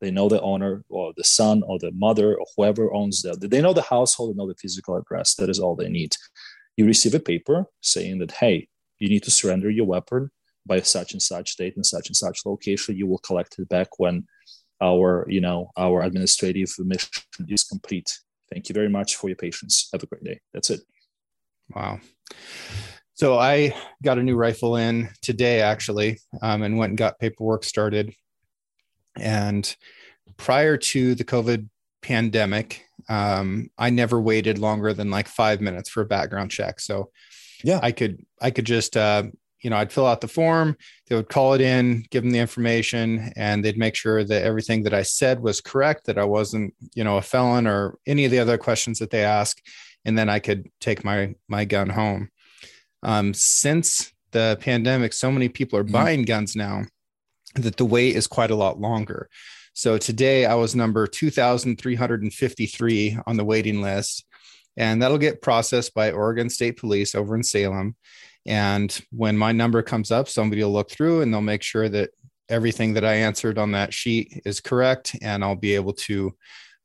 They know the owner or the son or the mother or whoever owns that. They know the household, they know the physical address. That is all they need. You receive a paper saying that, hey, you need to surrender your weapon by such and such date and such and such location you will collect it back when our you know our administrative mission is complete. Thank you very much for your patience. Have a great day. That's it. Wow. So i got a new rifle in today actually um, and went and got paperwork started. And prior to the covid pandemic um, i never waited longer than like five minutes for a background check. So yeah. I could i could just uh, you know, I'd fill out the form, they would call it in, give them the information, and they'd make sure that everything that I said was correct, that I wasn't, you know, a felon or any of the other questions that they ask, and then I could take my my gun home. Um, since the pandemic, so many people are mm-hmm. buying guns now that the wait is quite a lot longer. So today I was number 2,353 on the waiting list, and that'll get processed by Oregon State Police over in Salem. And when my number comes up, somebody will look through and they'll make sure that everything that I answered on that sheet is correct. And I'll be able to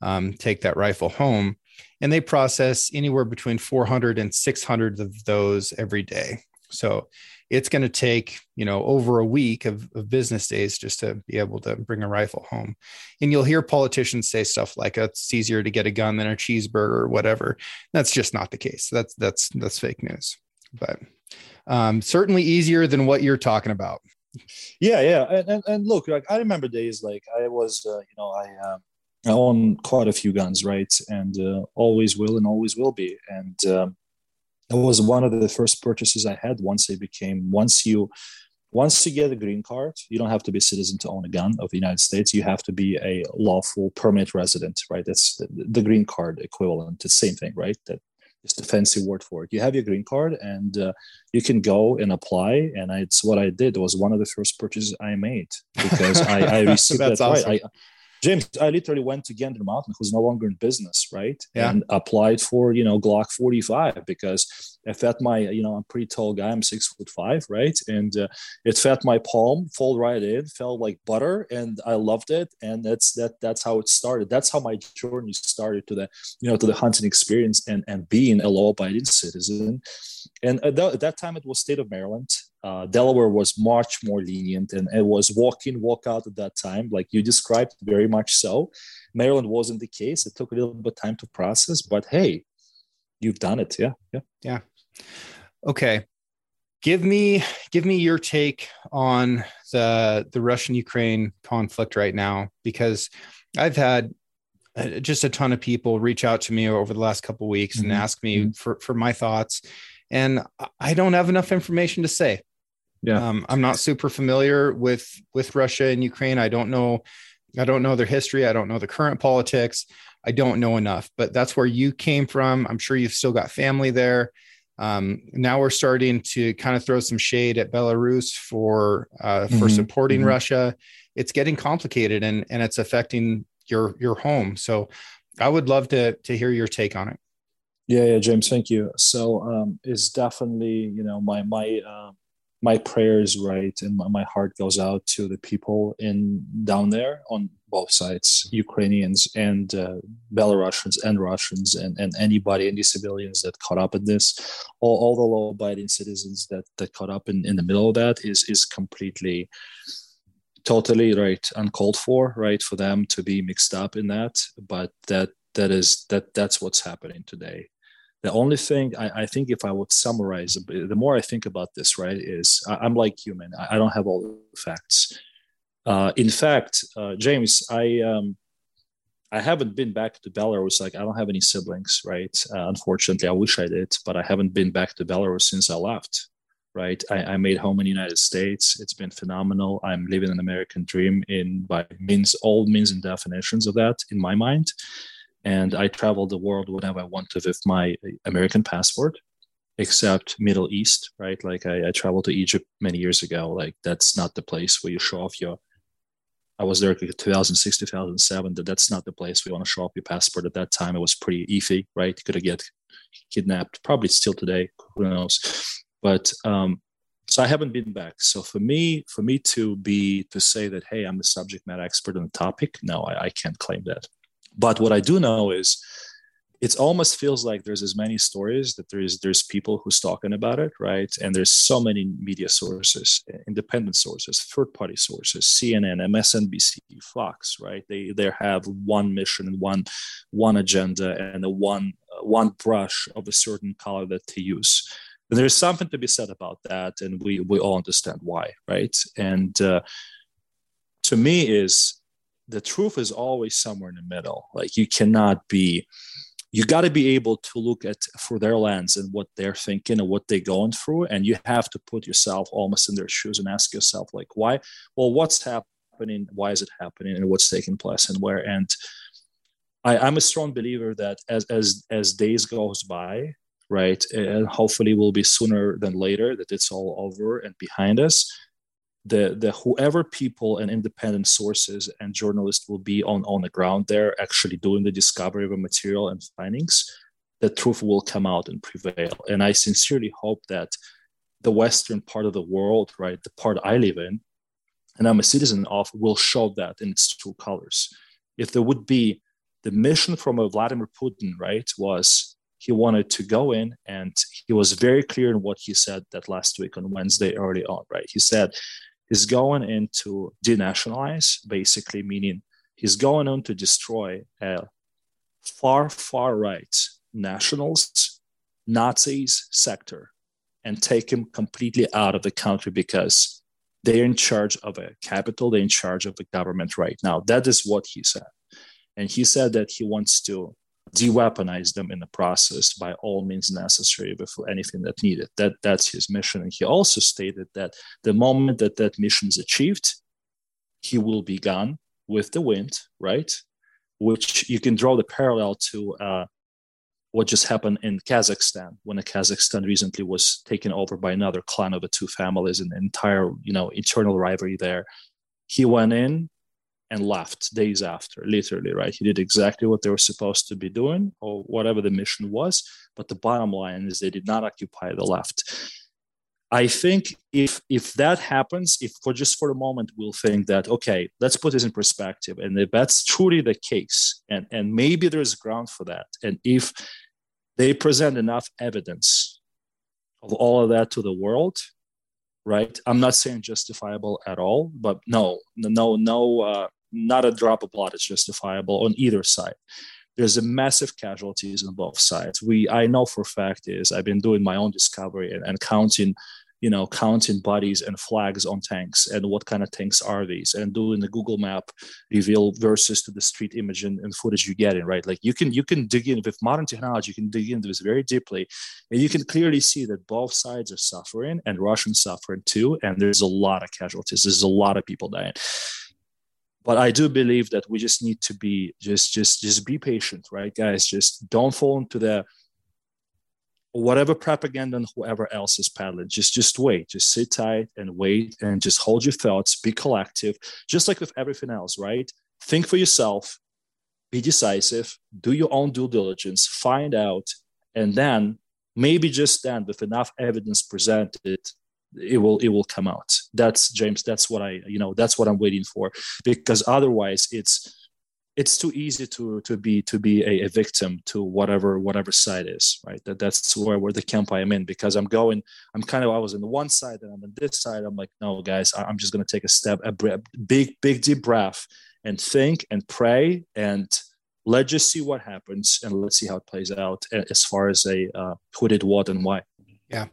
um, take that rifle home. And they process anywhere between 400 and 600 of those every day. So it's going to take, you know, over a week of, of, business days just to be able to bring a rifle home. And you'll hear politicians say stuff like it's easier to get a gun than a cheeseburger or whatever. That's just not the case. That's that's that's fake news. But um, certainly easier than what you're talking about. Yeah, yeah, and, and, and look, like I remember days like I was, uh, you know, I uh, I own quite a few guns, right, and uh, always will and always will be, and um, it was one of the first purchases I had once they became once you once you get a green card, you don't have to be a citizen to own a gun of the United States. You have to be a lawful permanent resident, right? That's the, green card equivalent. The same thing, right? That just a fancy word for it. You have your green card, and uh, you can go and apply. And I, it's what I did. It was one of the first purchases I made because I, I received that awesome. right. I, James, I literally went to Gander Mountain, who's no longer in business, right? Yeah. And applied for, you know, Glock 45 because it fed my, you know, I'm a pretty tall guy. I'm six foot five, right? And uh, it fed my palm, fold right in, felt like butter, and I loved it. And that's that. That's how it started. That's how my journey started to the, you know, to the hunting experience and and being a law-abiding citizen. And at that, at that time, it was state of Maryland uh, Delaware was much more lenient and it was walk in, walk out at that time, like you described, very much so. Maryland wasn't the case. It took a little bit of time to process, but hey, you've done it. Yeah. Yeah. Yeah. Okay. Give me give me your take on the the Russian Ukraine conflict right now because I've had uh, just a ton of people reach out to me over the last couple weeks mm-hmm. and ask me mm-hmm. for for my thoughts and I don't have enough information to say. Yeah. Um, I'm not super familiar with with Russia and Ukraine. I don't know I don't know their history. I don't know the current politics. I don't know enough, but that's where you came from. I'm sure you've still got family there. Um, now we're starting to kind of throw some shade at Belarus for uh, for mm-hmm. supporting mm-hmm. Russia. It's getting complicated and and it's affecting your your home. So I would love to to hear your take on it. Yeah, yeah, James, thank you. So um, it's definitely you know my my uh, my prayers right and my heart goes out to the people in down there on both sides ukrainians and uh, belarusians and russians and, and anybody any civilians that caught up in this. All, all the law-abiding citizens that that caught up in, in the middle of that is is completely totally right uncalled for right for them to be mixed up in that. But that that is that that's what's happening today the only thing I, I, think if i would summarize the more i think about this right is I, am like human I, I, don't have all the facts. Uh, in fact uh, james i um, i haven't been back to belarus. Like i don't have any siblings right? Uh, unfortunately i wish i did but i haven't been back to belarus since i left right? I, I made home in the united states. It's been phenomenal. I'm living an american dream in by means all means and definitions of that in my mind and I travel the world whenever I wanted with my American passport, except Middle East, right? Like I, I traveled to Egypt many years ago. Like that's not the place where you show off your. I was there like 2006, 2007. That that's not the place we want to show off your passport. At that time, it was pretty iffy, right? You could get kidnapped, probably still today. Who knows? But um, so I haven't been back. So for me, for me to be to say that, hey, I'm a subject matter expert on the topic, no, I, I can't claim that. But what I do know is it almost feels like there's as many stories that there's there's people who's talking about it right? And there's so many media sources independent sources third party sources cnn msnbc fox right? They they have one mission and one one agenda and a one one brush of a certain color that they use. And there's something to be said about that and we we all understand why right? And uh, to me is the truth is always somewhere in the middle. Like you cannot be you got to be able to look at for their lens and what they're thinking and what they're going through and you have to put yourself almost in their shoes and ask yourself like why well what's happening? Why is it happening? And what's taking place and where? And I, i'm a strong believer that as as as days goes by right and hopefully will be sooner than later that it's all over and behind us the the whoever people and independent sources and journalists will be on on the ground there actually doing the discovery of a material and findings the truth will come out and prevail. And i sincerely hope that the western part of the world right the part i live in and i'm a citizen of will show that in its true colors. If there would be the mission from vladimir putin right was he wanted to go in and he was very clear in what he said that last week on wednesday early on right? He said he's going in to denationalize, basically meaning he's going on to destroy a far, far right nationalist Nazis sector and take him completely out of the country because they're in charge of a capital, they're in charge of the government right now. That is what he said. And he said that he wants to de-weaponize them in the process by all means necessary before anything that needed. That that's his mission. And he also stated that the moment that that mission is achieved, he will be gone with the wind, right? Which you can draw the parallel to uh, what just happened in Kazakhstan when Kazakhstan recently was taken over by another clan of the two families and entire, you know, internal rivalry there. He went in and left days after, literally, right? He did exactly what they were supposed to be doing or whatever the mission was. But the bottom line is they did not occupy the left. I think if if that happens, if for just for a moment we'll think that okay, let's put this in perspective, and if that's truly the case, and and maybe there's ground for that, and if they present enough evidence of all of that to the world, right? I'm not saying justifiable at all, but no, no, no, uh, not a drop of blood is justifiable on either side. There's a massive casualties on both sides. We I know for a fact is I've been doing my own discovery and, and counting you know counting bodies and flags on tanks and what kind of tanks are these? And doing the google map reveal versus to the street image and, and footage you get in right? Like you can you can dig in with modern technology you can dig into this very deeply and you can clearly see that both sides are suffering and russians suffering too and there's a lot of casualties. There's a lot of people dying but i do believe that we just need to be just just just be patient right guys? Just don't fall into the whatever propaganda and whoever else is peddling. Just just wait. Just sit tight and wait and just hold your thoughts. Be collective just like with everything else right? Think for yourself. Be decisive. Do your own due diligence. Find out. And then maybe just then with enough evidence presented it will it will come out that's james that's what i you know that's what i'm waiting for. Because otherwise it's it's too easy to to be to be a, a, victim to whatever whatever side is right? That that's where where the camp i am in. Because i'm going i'm kind of i was in the one side and i'm on this side. I'm like no guys i'm just going to take a step a big big deep breath and think and pray and let's just see what happens and let's see how it plays out as far as a uh, who did what and why yeah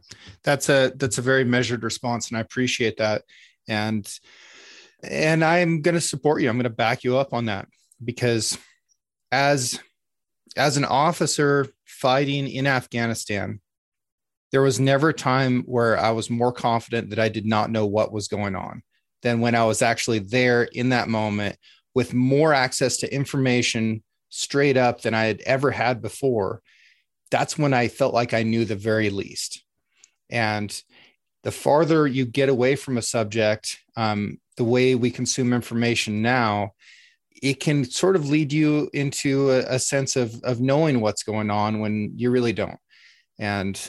that's a that's a very measured response and i appreciate that and and i'm going to support you i'm going to back you up on that because as as an officer fighting in Afghanistan, there was never a time where I was more confident that I did not know what was going on than when I was actually there in that moment with more access to information straight up than I had ever had before. That's when I felt like I knew the very least. And the farther you get away from a subject, um, the way we consume information now, it can sort of lead you into a, a, sense of of knowing what's going on when you really don't. And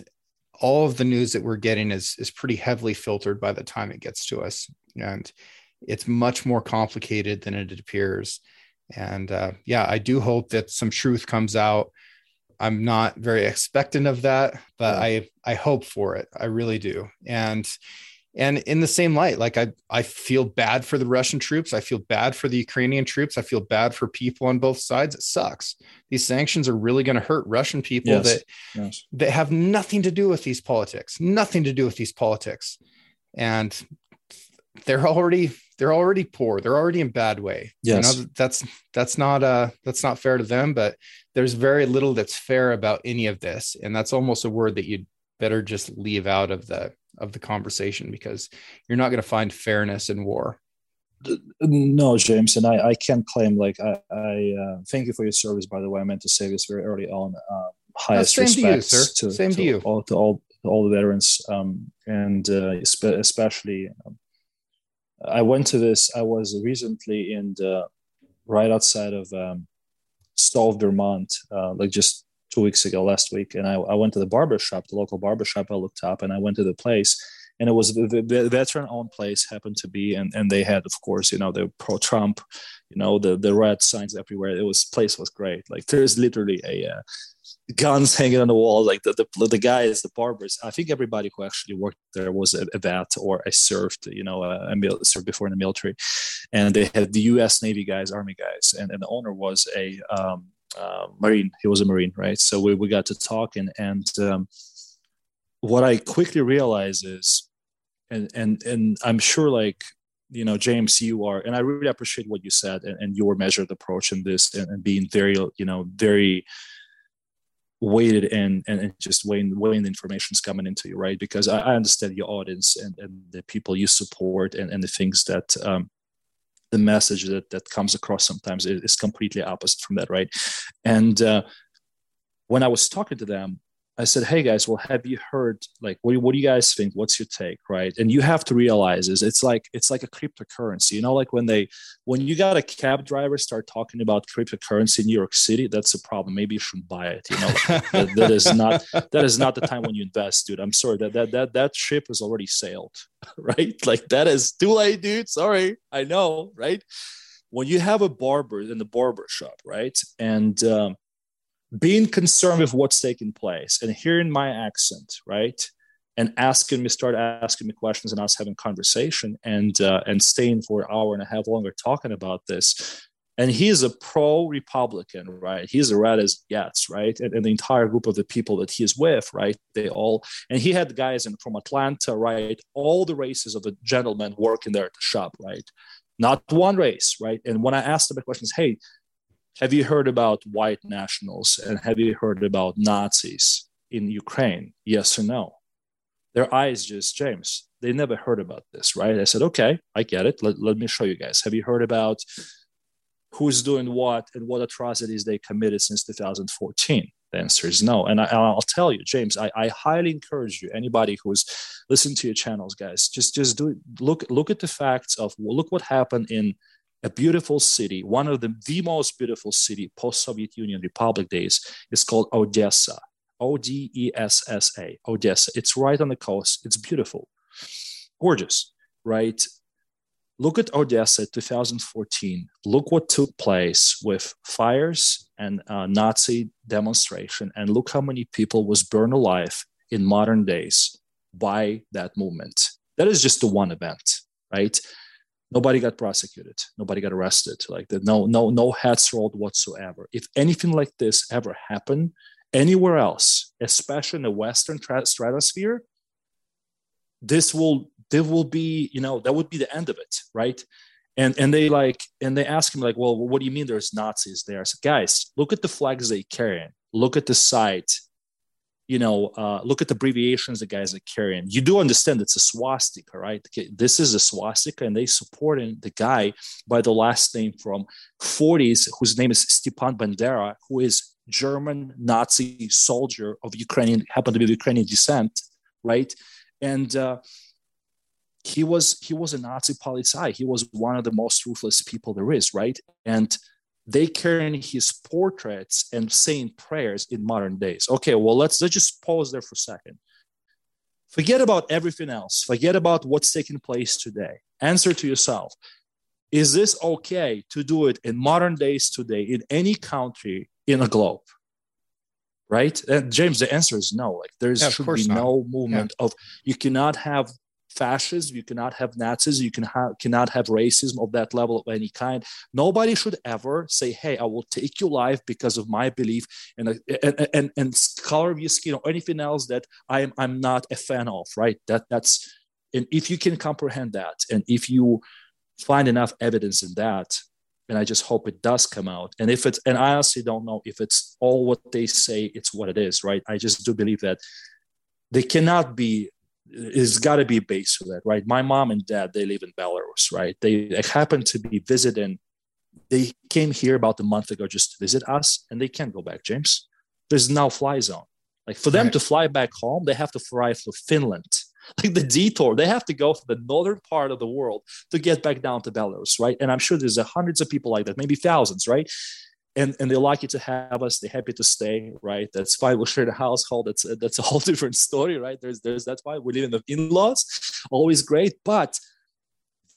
all of the news that we're getting is is pretty heavily filtered by the time it gets to us. And it's much more complicated than it appears. And uh, yeah i do hope that some truth comes out i'm not very expectant of that but i i hope for it. I really do. And and in the same light like i i feel bad for the russian troops. I feel bad for the ukrainian troops. I feel bad for people on both sides. It sucks. These sanctions are really going to hurt russian people yes. that yes. that have nothing to do with these politics nothing to do with these politics. And they're already they're already poor. They're already in bad way. Yes. you know that's that's not uh that's not fair to them but there's very little that's fair about any of this. And that's almost a word that you'd better just leave out of the of the conversation because you're not going to find fairness in war. No james and i i can't claim like i i uh, thank you for your service by the way. I meant to say this very early on uh, highest same respect to, you, sir. To, same to, to you. all to all all the veterans um, and uh, especially um, i went to this i was recently in the right outside of um, Vermont, uh, like just two weeks ago, last week, and I, I went to the barber shop, the local barber shop. I looked up and I went to the place, and it was the, the veteran-owned place happened to be, and and they had, of course, you know, the pro-Trump, you know, the the red signs everywhere. It was place was great. Like there's literally a uh, guns hanging on the wall. Like the, the the guys, the barbers. I think everybody who actually worked there was a, a vet or served, you know, a, a served before in the military, and they had the U.S. Navy guys, Army guys, and, and the owner was a um, uh, Marine. He was a Marine, right? So we, we got to talking, and um, what I quickly realized is, and and and I'm sure like you know James, you are, and I really appreciate what you said and, and your measured approach in this, and, and being very you know very weighted and, and just weighing weighing the information is coming into you right? Because I, I, understand your audience and, and the people you support and, and the things that um, the message that that comes across sometimes is completely opposite from that right? And uh, when i was talking to them I said, "Hey guys, well, have you heard like what, what do you guys think? What's your take, right?" And you have to realize is it's like it's like a cryptocurrency. You know, like when they when you got a cab driver start talking about cryptocurrency in New York City, that's a problem. Maybe you shouldn't buy it. You know, like, that, that is not that is not the time when you invest, dude. I'm sorry that that that that ship has already sailed, right? Like that is too late, dude. Sorry, I know, right? When you have a barber in the barber shop, right, and um, being concerned with what's taking place and hearing my accent, right? And asking me, start asking me questions and us having conversation and uh, and staying for an hour and a half longer talking about this. And he's a pro-Republican, right? He's a red as gets, right? And, and, the entire group of the people that he's with, right? They all and he had guys in from Atlanta, right? All the races of the gentlemen working there at the shop, right? Not one race, right? And when I asked them the questions, hey, have you heard about white nationals and have you heard about Nazis in Ukraine? Yes or no? Their eyes just, James, they never heard about this, right? I said, okay, I get it. Let, let me show you guys. Have you heard about who's doing what and what atrocities they committed since 2014? The answer is no. And I, will tell you, James, I, I, highly encourage you, anybody who's listening to your channels, guys, just just do look look at the facts of look what happened in a beautiful city, one of the, the most beautiful city post-Soviet Union Republic days is called Odessa. O-D-E-S-S-A, Odessa. It's right on the coast. It's beautiful, gorgeous, right? Look at Odessa 2014. Look what took place with fires and uh, Nazi demonstration, and look how many people was burned alive in modern days by that movement. That is just the one event, right? Nobody got prosecuted. Nobody got arrested. Like no no no heads rolled whatsoever. If anything like this ever happened anywhere else especially in the western stratosphere this will there will be you know that would be the end of it right? And and they like and they ask him like well what do you mean there's nazis there? Said, guys look at the flags they carry. Look at the site you know, uh, look at the abbreviations the guys are carrying. You do understand it's a swastika, right? This is a swastika, and they supporting the guy by the last name from 40s, whose name is Stepan Bandera, who is German Nazi soldier of Ukrainian, happened to be of Ukrainian descent, right? And uh, he was he was a Nazi policy. He was one of the most ruthless people there is, right? And they carrying his portraits and saying prayers in modern days. Okay, well, let's, let's just pause there for a second. Forget about everything else. Forget about what's taking place today. Answer to yourself Is this okay to do it in modern days today in any country in a globe? Right? And James, the answer is no. Like there yeah, should be not. no movement yeah. of you cannot have fascism, you cannot have Nazis, you can ha- cannot have racism of that level of any kind. Nobody should ever say, "Hey, I will take your life because of my belief and and and, and color of your skin or anything else that I'm I'm not a fan of." Right? That that's and if you can comprehend that, and if you find enough evidence in that, and I just hope it does come out. And if it's, and I honestly don't know if it's all what they say, it's what it is, right? I just do believe that they cannot be it's got to be based for that, right? My mom and dad, they live in Belarus, right? They, happen to be visiting. They came here about a month ago just to visit us, and they can't go back, James. There's no fly zone. Like for them right. to fly back home, they have to fly for Finland. Like the detour, they have to go to the northern part of the world to get back down to Belarus, right? And I'm sure there's hundreds of people like that, maybe thousands, right? And and they're lucky to have us they're happy to stay right? That's why we share the household that's a, that's a whole different story right? There's there's that's why we live in the in-laws always great but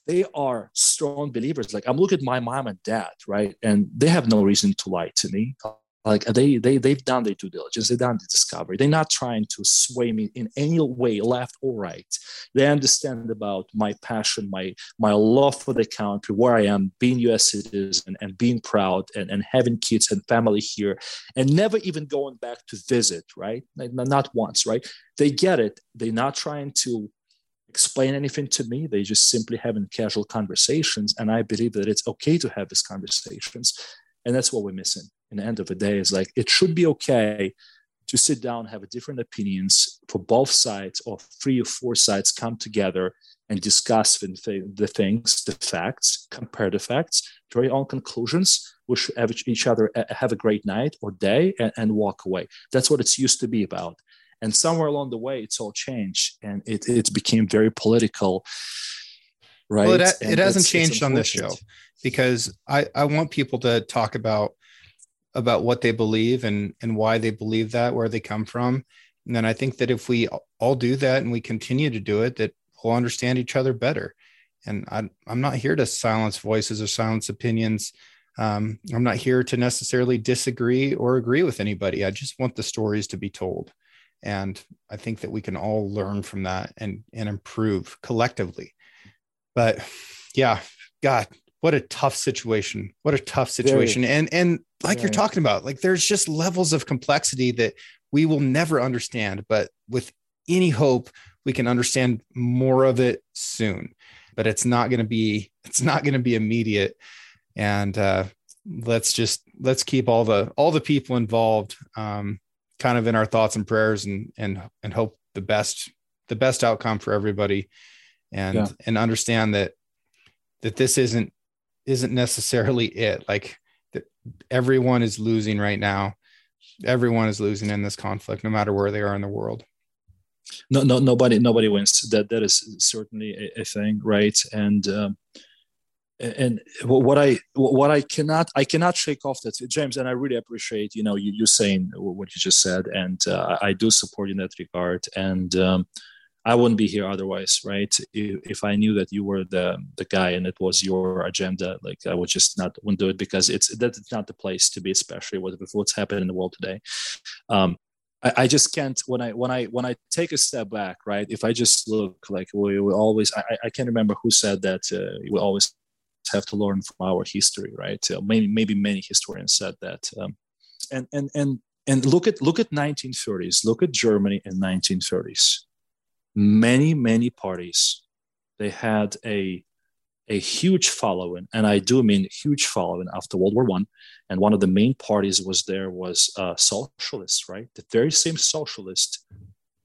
they are strong believers. Like i'm looking at my mom and dad right? And they have no reason to lie to me like they they they've done their due diligence they've done the discovery. They're not trying to sway me in any way left or right. They understand about my passion my my love for the country where i am being us citizen and being proud and, and having kids and family here and never even going back to visit right? Not once right? They get it. They're not trying to explain anything to me. They just simply having casual conversations and i believe that it's okay to have these conversations and that's what we're missing in the end of the day is like it should be okay to sit down have a different opinions for both sides or three or four sides come together and discuss the, the things the facts compare the facts draw your own conclusions wish each other uh, have a great night or day and, and walk away. That's what it's used to be about. And somewhere along the way it's all changed and it, it became very political right? Well, it, it hasn't changed on this show because I, I want people to talk about about what they believe and and why they believe that where they come from. And then i think that if we all do that and we continue to do it that we'll understand each other better. And I, i'm not here to silence voices or silence opinions. Um, i'm not here to necessarily disagree or agree with anybody. I just want the stories to be told. And i think that we can all learn from that and and improve collectively. But yeah god what a tough situation. What a tough situation. Very. and and like you're talking about like there's just levels of complexity that we will never understand but with any hope we can understand more of it soon. But it's not going to be it's not going to be immediate. And uh let's just let's keep all the all the people involved um kind of in our thoughts and prayers and and and hope the best the best outcome for everybody. And yeah. and understand that that this isn't isn't necessarily it. Like that everyone is losing right now. Everyone is losing in this conflict no matter where they are in the world. No no nobody nobody wins. That that is certainly a, a thing right? And um, and what I what I cannot I cannot shake off that James and I really appreciate you know you you saying what you just said. And uh, I do support in that regard. And um, I wouldn't be here otherwise, right? If, I knew that you were the the guy and it was your agenda, like I would just not wouldn't do it because it's that's not the place to be, especially with, with what's happening in the world today. Um, I, I, just can't when I when I when I take a step back, right? If I just look like we, we always, I, I can't remember who said that uh, we always have to learn from our history, right? Uh, maybe maybe many historians said that, um, and and and and look at look at 1930s. Look at Germany in 1930s many many parties. They had a a huge following and i do mean huge following after world war one. And one of the main parties was there was uh, socialists right? The very same socialist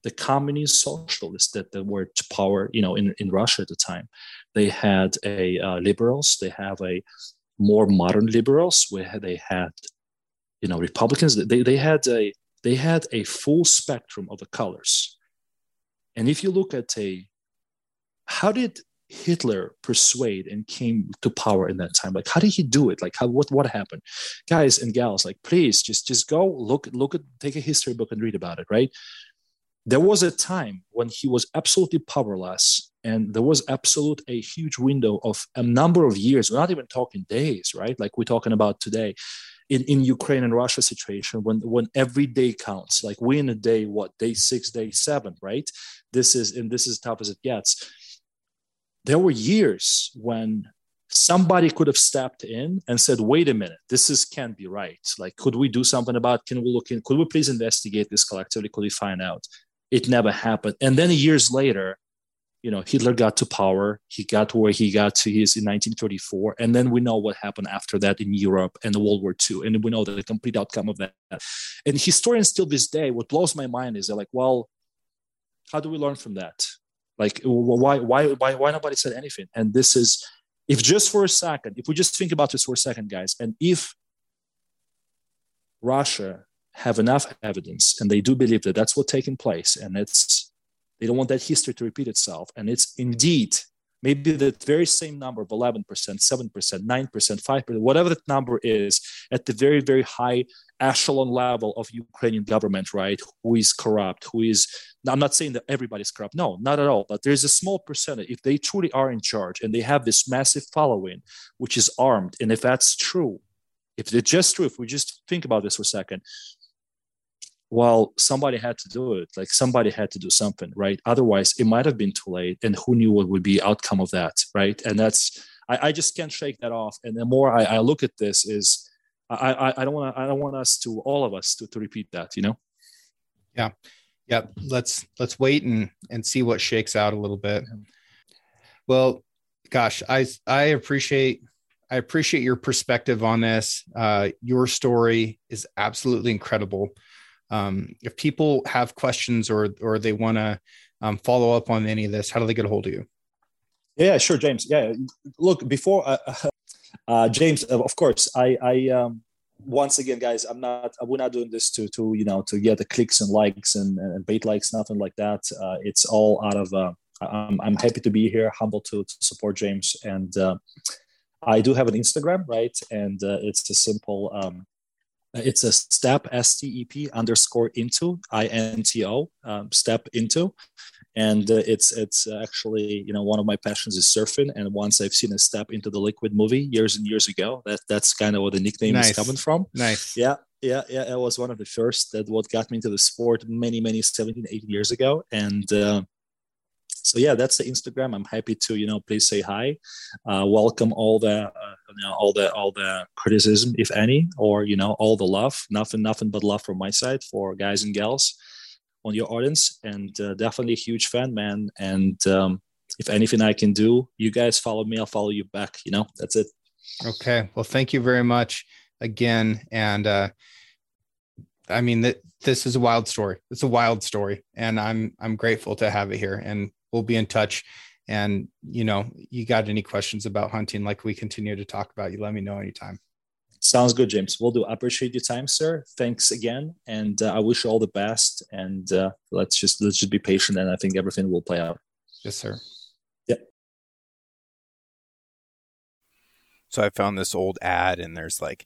the communist socialists that, that were to power you know in, in russia at the time. They had a uh, liberals. They have a more modern liberals where they had you know republicans. They, they had a they had a full spectrum of the colors and if you look at a, how did Hitler persuade and came to power in that time? Like, how did he do it? Like, how what what happened? Guys and gals, like, please just just go look look at take a history book and read about it. Right? There was a time when he was absolutely powerless, and there was absolute a huge window of a number of years. We're not even talking days, right? Like we're talking about today in, in Ukraine and Russia situation when when every day counts. Like we in a day, what day six, day seven, right? This is and this is tough as it gets. There were years when somebody could have stepped in and said, wait a minute, this is can't be right. Like, could we do something about can we look in, could we please investigate this collectively? Could we find out? It never happened. And then years later, you know hitler got to power he got where he got to his in 1934 and then we know what happened after that in europe and the world war ii and we know the complete outcome of that. And historians still this day what blows my mind is they're like well how do we learn from that? Like why why why why nobody said anything? And this is if just for a second if we just think about this for a second guys and if russia have enough evidence and they do believe that that's what's taking place and it's they don't want that history to repeat itself. And it's indeed maybe the very same number of 11%, 7%, 9%, 5%, whatever that number is at the very, very high echelon level of Ukrainian government, right? Who is corrupt, who is, I'm not saying that everybody's corrupt. No, not at all. But there's a small percentage, if they truly are in charge and they have this massive following, which is armed, and if that's true, if it's just true, if we just think about this for a second, well somebody had to do it like somebody had to do something right? Otherwise it might have been too late and who knew what would be outcome of that right? And that's i, I just can't shake that off. And the more i, I look at this is i i, I don't want i don't want us to all of us to, to repeat that you know? Yeah. Yeah let's let's wait and and see what shakes out a little bit. Well gosh i i appreciate I appreciate your perspective on this. Uh, your story is absolutely incredible um, if people have questions or or they want to um, follow up on any of this, how do they get a hold of you? Yeah, sure, James. Yeah, look before uh, uh, James, of course, I I um, once again, guys, I'm not. We're not doing this to to you know to get the clicks and likes and, and bait likes, nothing like that. Uh, it's all out of. Uh, I'm, I'm happy to be here, humble to, to support James, and uh, I do have an Instagram, right? And uh, it's a simple. Um, it's a step S T E P underscore into I N T O um, step into, and uh, it's it's actually you know one of my passions is surfing. And once i've seen a step into the liquid movie years and years ago that that's kind of where the nickname nice. is coming from. Nice. Yeah yeah yeah. It was one of the first that what got me into the sport many many 17 18 years ago. And uh, so yeah that's the instagram. I'm happy to you know please say hi. Uh, welcome all the uh, you know all the all the criticism if any or you know all the love. Nothing nothing but love from my side for guys and gals on your audience. And uh, definitely a huge fan man. And um, if anything i can do you guys follow me i'll follow you back you know? That's it. Okay. Well thank you very much again. And uh i mean that this is a wild story. It's a wild story. And i'm i'm grateful to have it here. And we'll be in touch and you know you got any questions about hunting like we continue to talk about you let me know anytime Sounds good, James. We'll do. I appreciate your time, sir. Thanks again, and uh, I wish you all the best. And uh, let's just let's just be patient, and I think everything will play out. Yes, sir. Yep. So I found this old ad, and there's like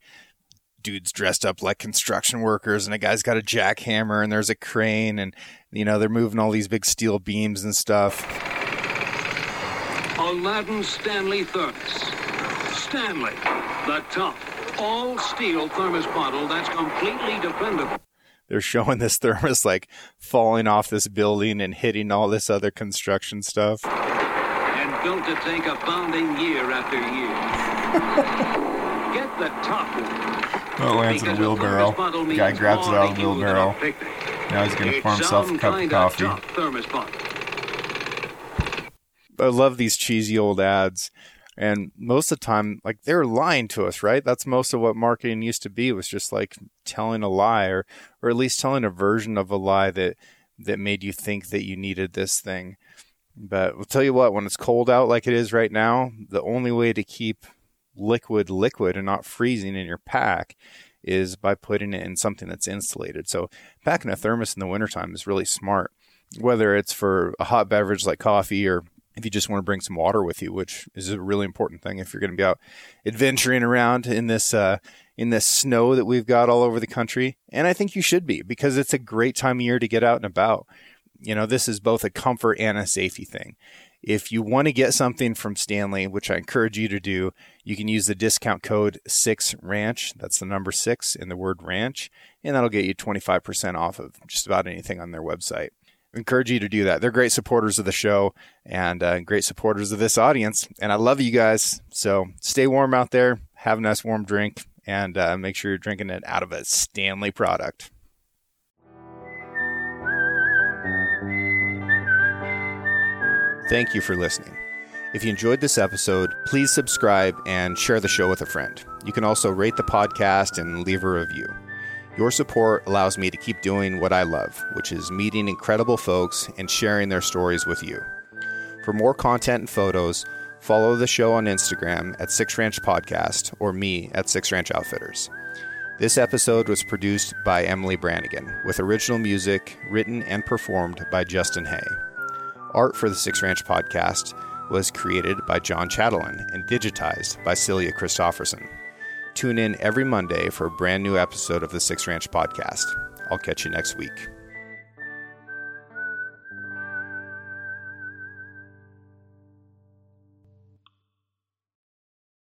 dudes dressed up like construction workers, and a guy's got a jackhammer, and there's a crane, and you know they're moving all these big steel beams and stuff. Aladdin Stanley Thermos. Stanley, the top all steel thermos bottle that's completely dependable. They're showing this thermos like falling off this building and hitting all this other construction stuff. And built to take a bounding year after year. Get the top one. Oh, it lands in a wheelbarrow. The guy grabs it out of the wheelbarrow. Now he's going to pour himself a cup of coffee. I love these cheesy old ads and most of the time, like they're lying to us, right? That's most of what marketing used to be was just like telling a lie or, or at least telling a version of a lie that, that made you think that you needed this thing. But I'll tell you what, when it's cold out like it is right now, the only way to keep liquid liquid and not freezing in your pack is by putting it in something that's insulated. So packing a thermos in the wintertime is really smart, whether it's for a hot beverage like coffee or if you just want to bring some water with you, which is a really important thing if you're going to be out adventuring around in this uh, in this snow that we've got all over the country. And I think you should be because it's a great time of year to get out and about. You know, this is both a comfort and a safety thing. If you want to get something from Stanley, which I encourage you to do, you can use the discount code 6RANCH. That's the number 6 in the word ranch, and that'll get you 25% off of just about anything on their website encourage you to do that. They're great supporters of the show and uh, great supporters of this audience. And I love you guys. So stay warm out there, have a nice warm drink, and uh, make sure you're drinking it out of a Stanley product. Thank you for listening. If you enjoyed this episode, please subscribe and share the show with a friend. You can also rate the podcast and leave a review. Your support allows me to keep doing what I love, which is meeting incredible folks and sharing their stories with you. For more content and photos, follow the show on Instagram at Six Ranch Podcast or me at Six Ranch Outfitters. This episode was produced by Emily Brannigan, with original music written and performed by Justin Hay. Art for the Six Ranch Podcast was created by John Chatelain and digitized by Celia Christofferson. Tune in every Monday for a brand new episode of the Six Ranch Podcast. I'll catch you next week.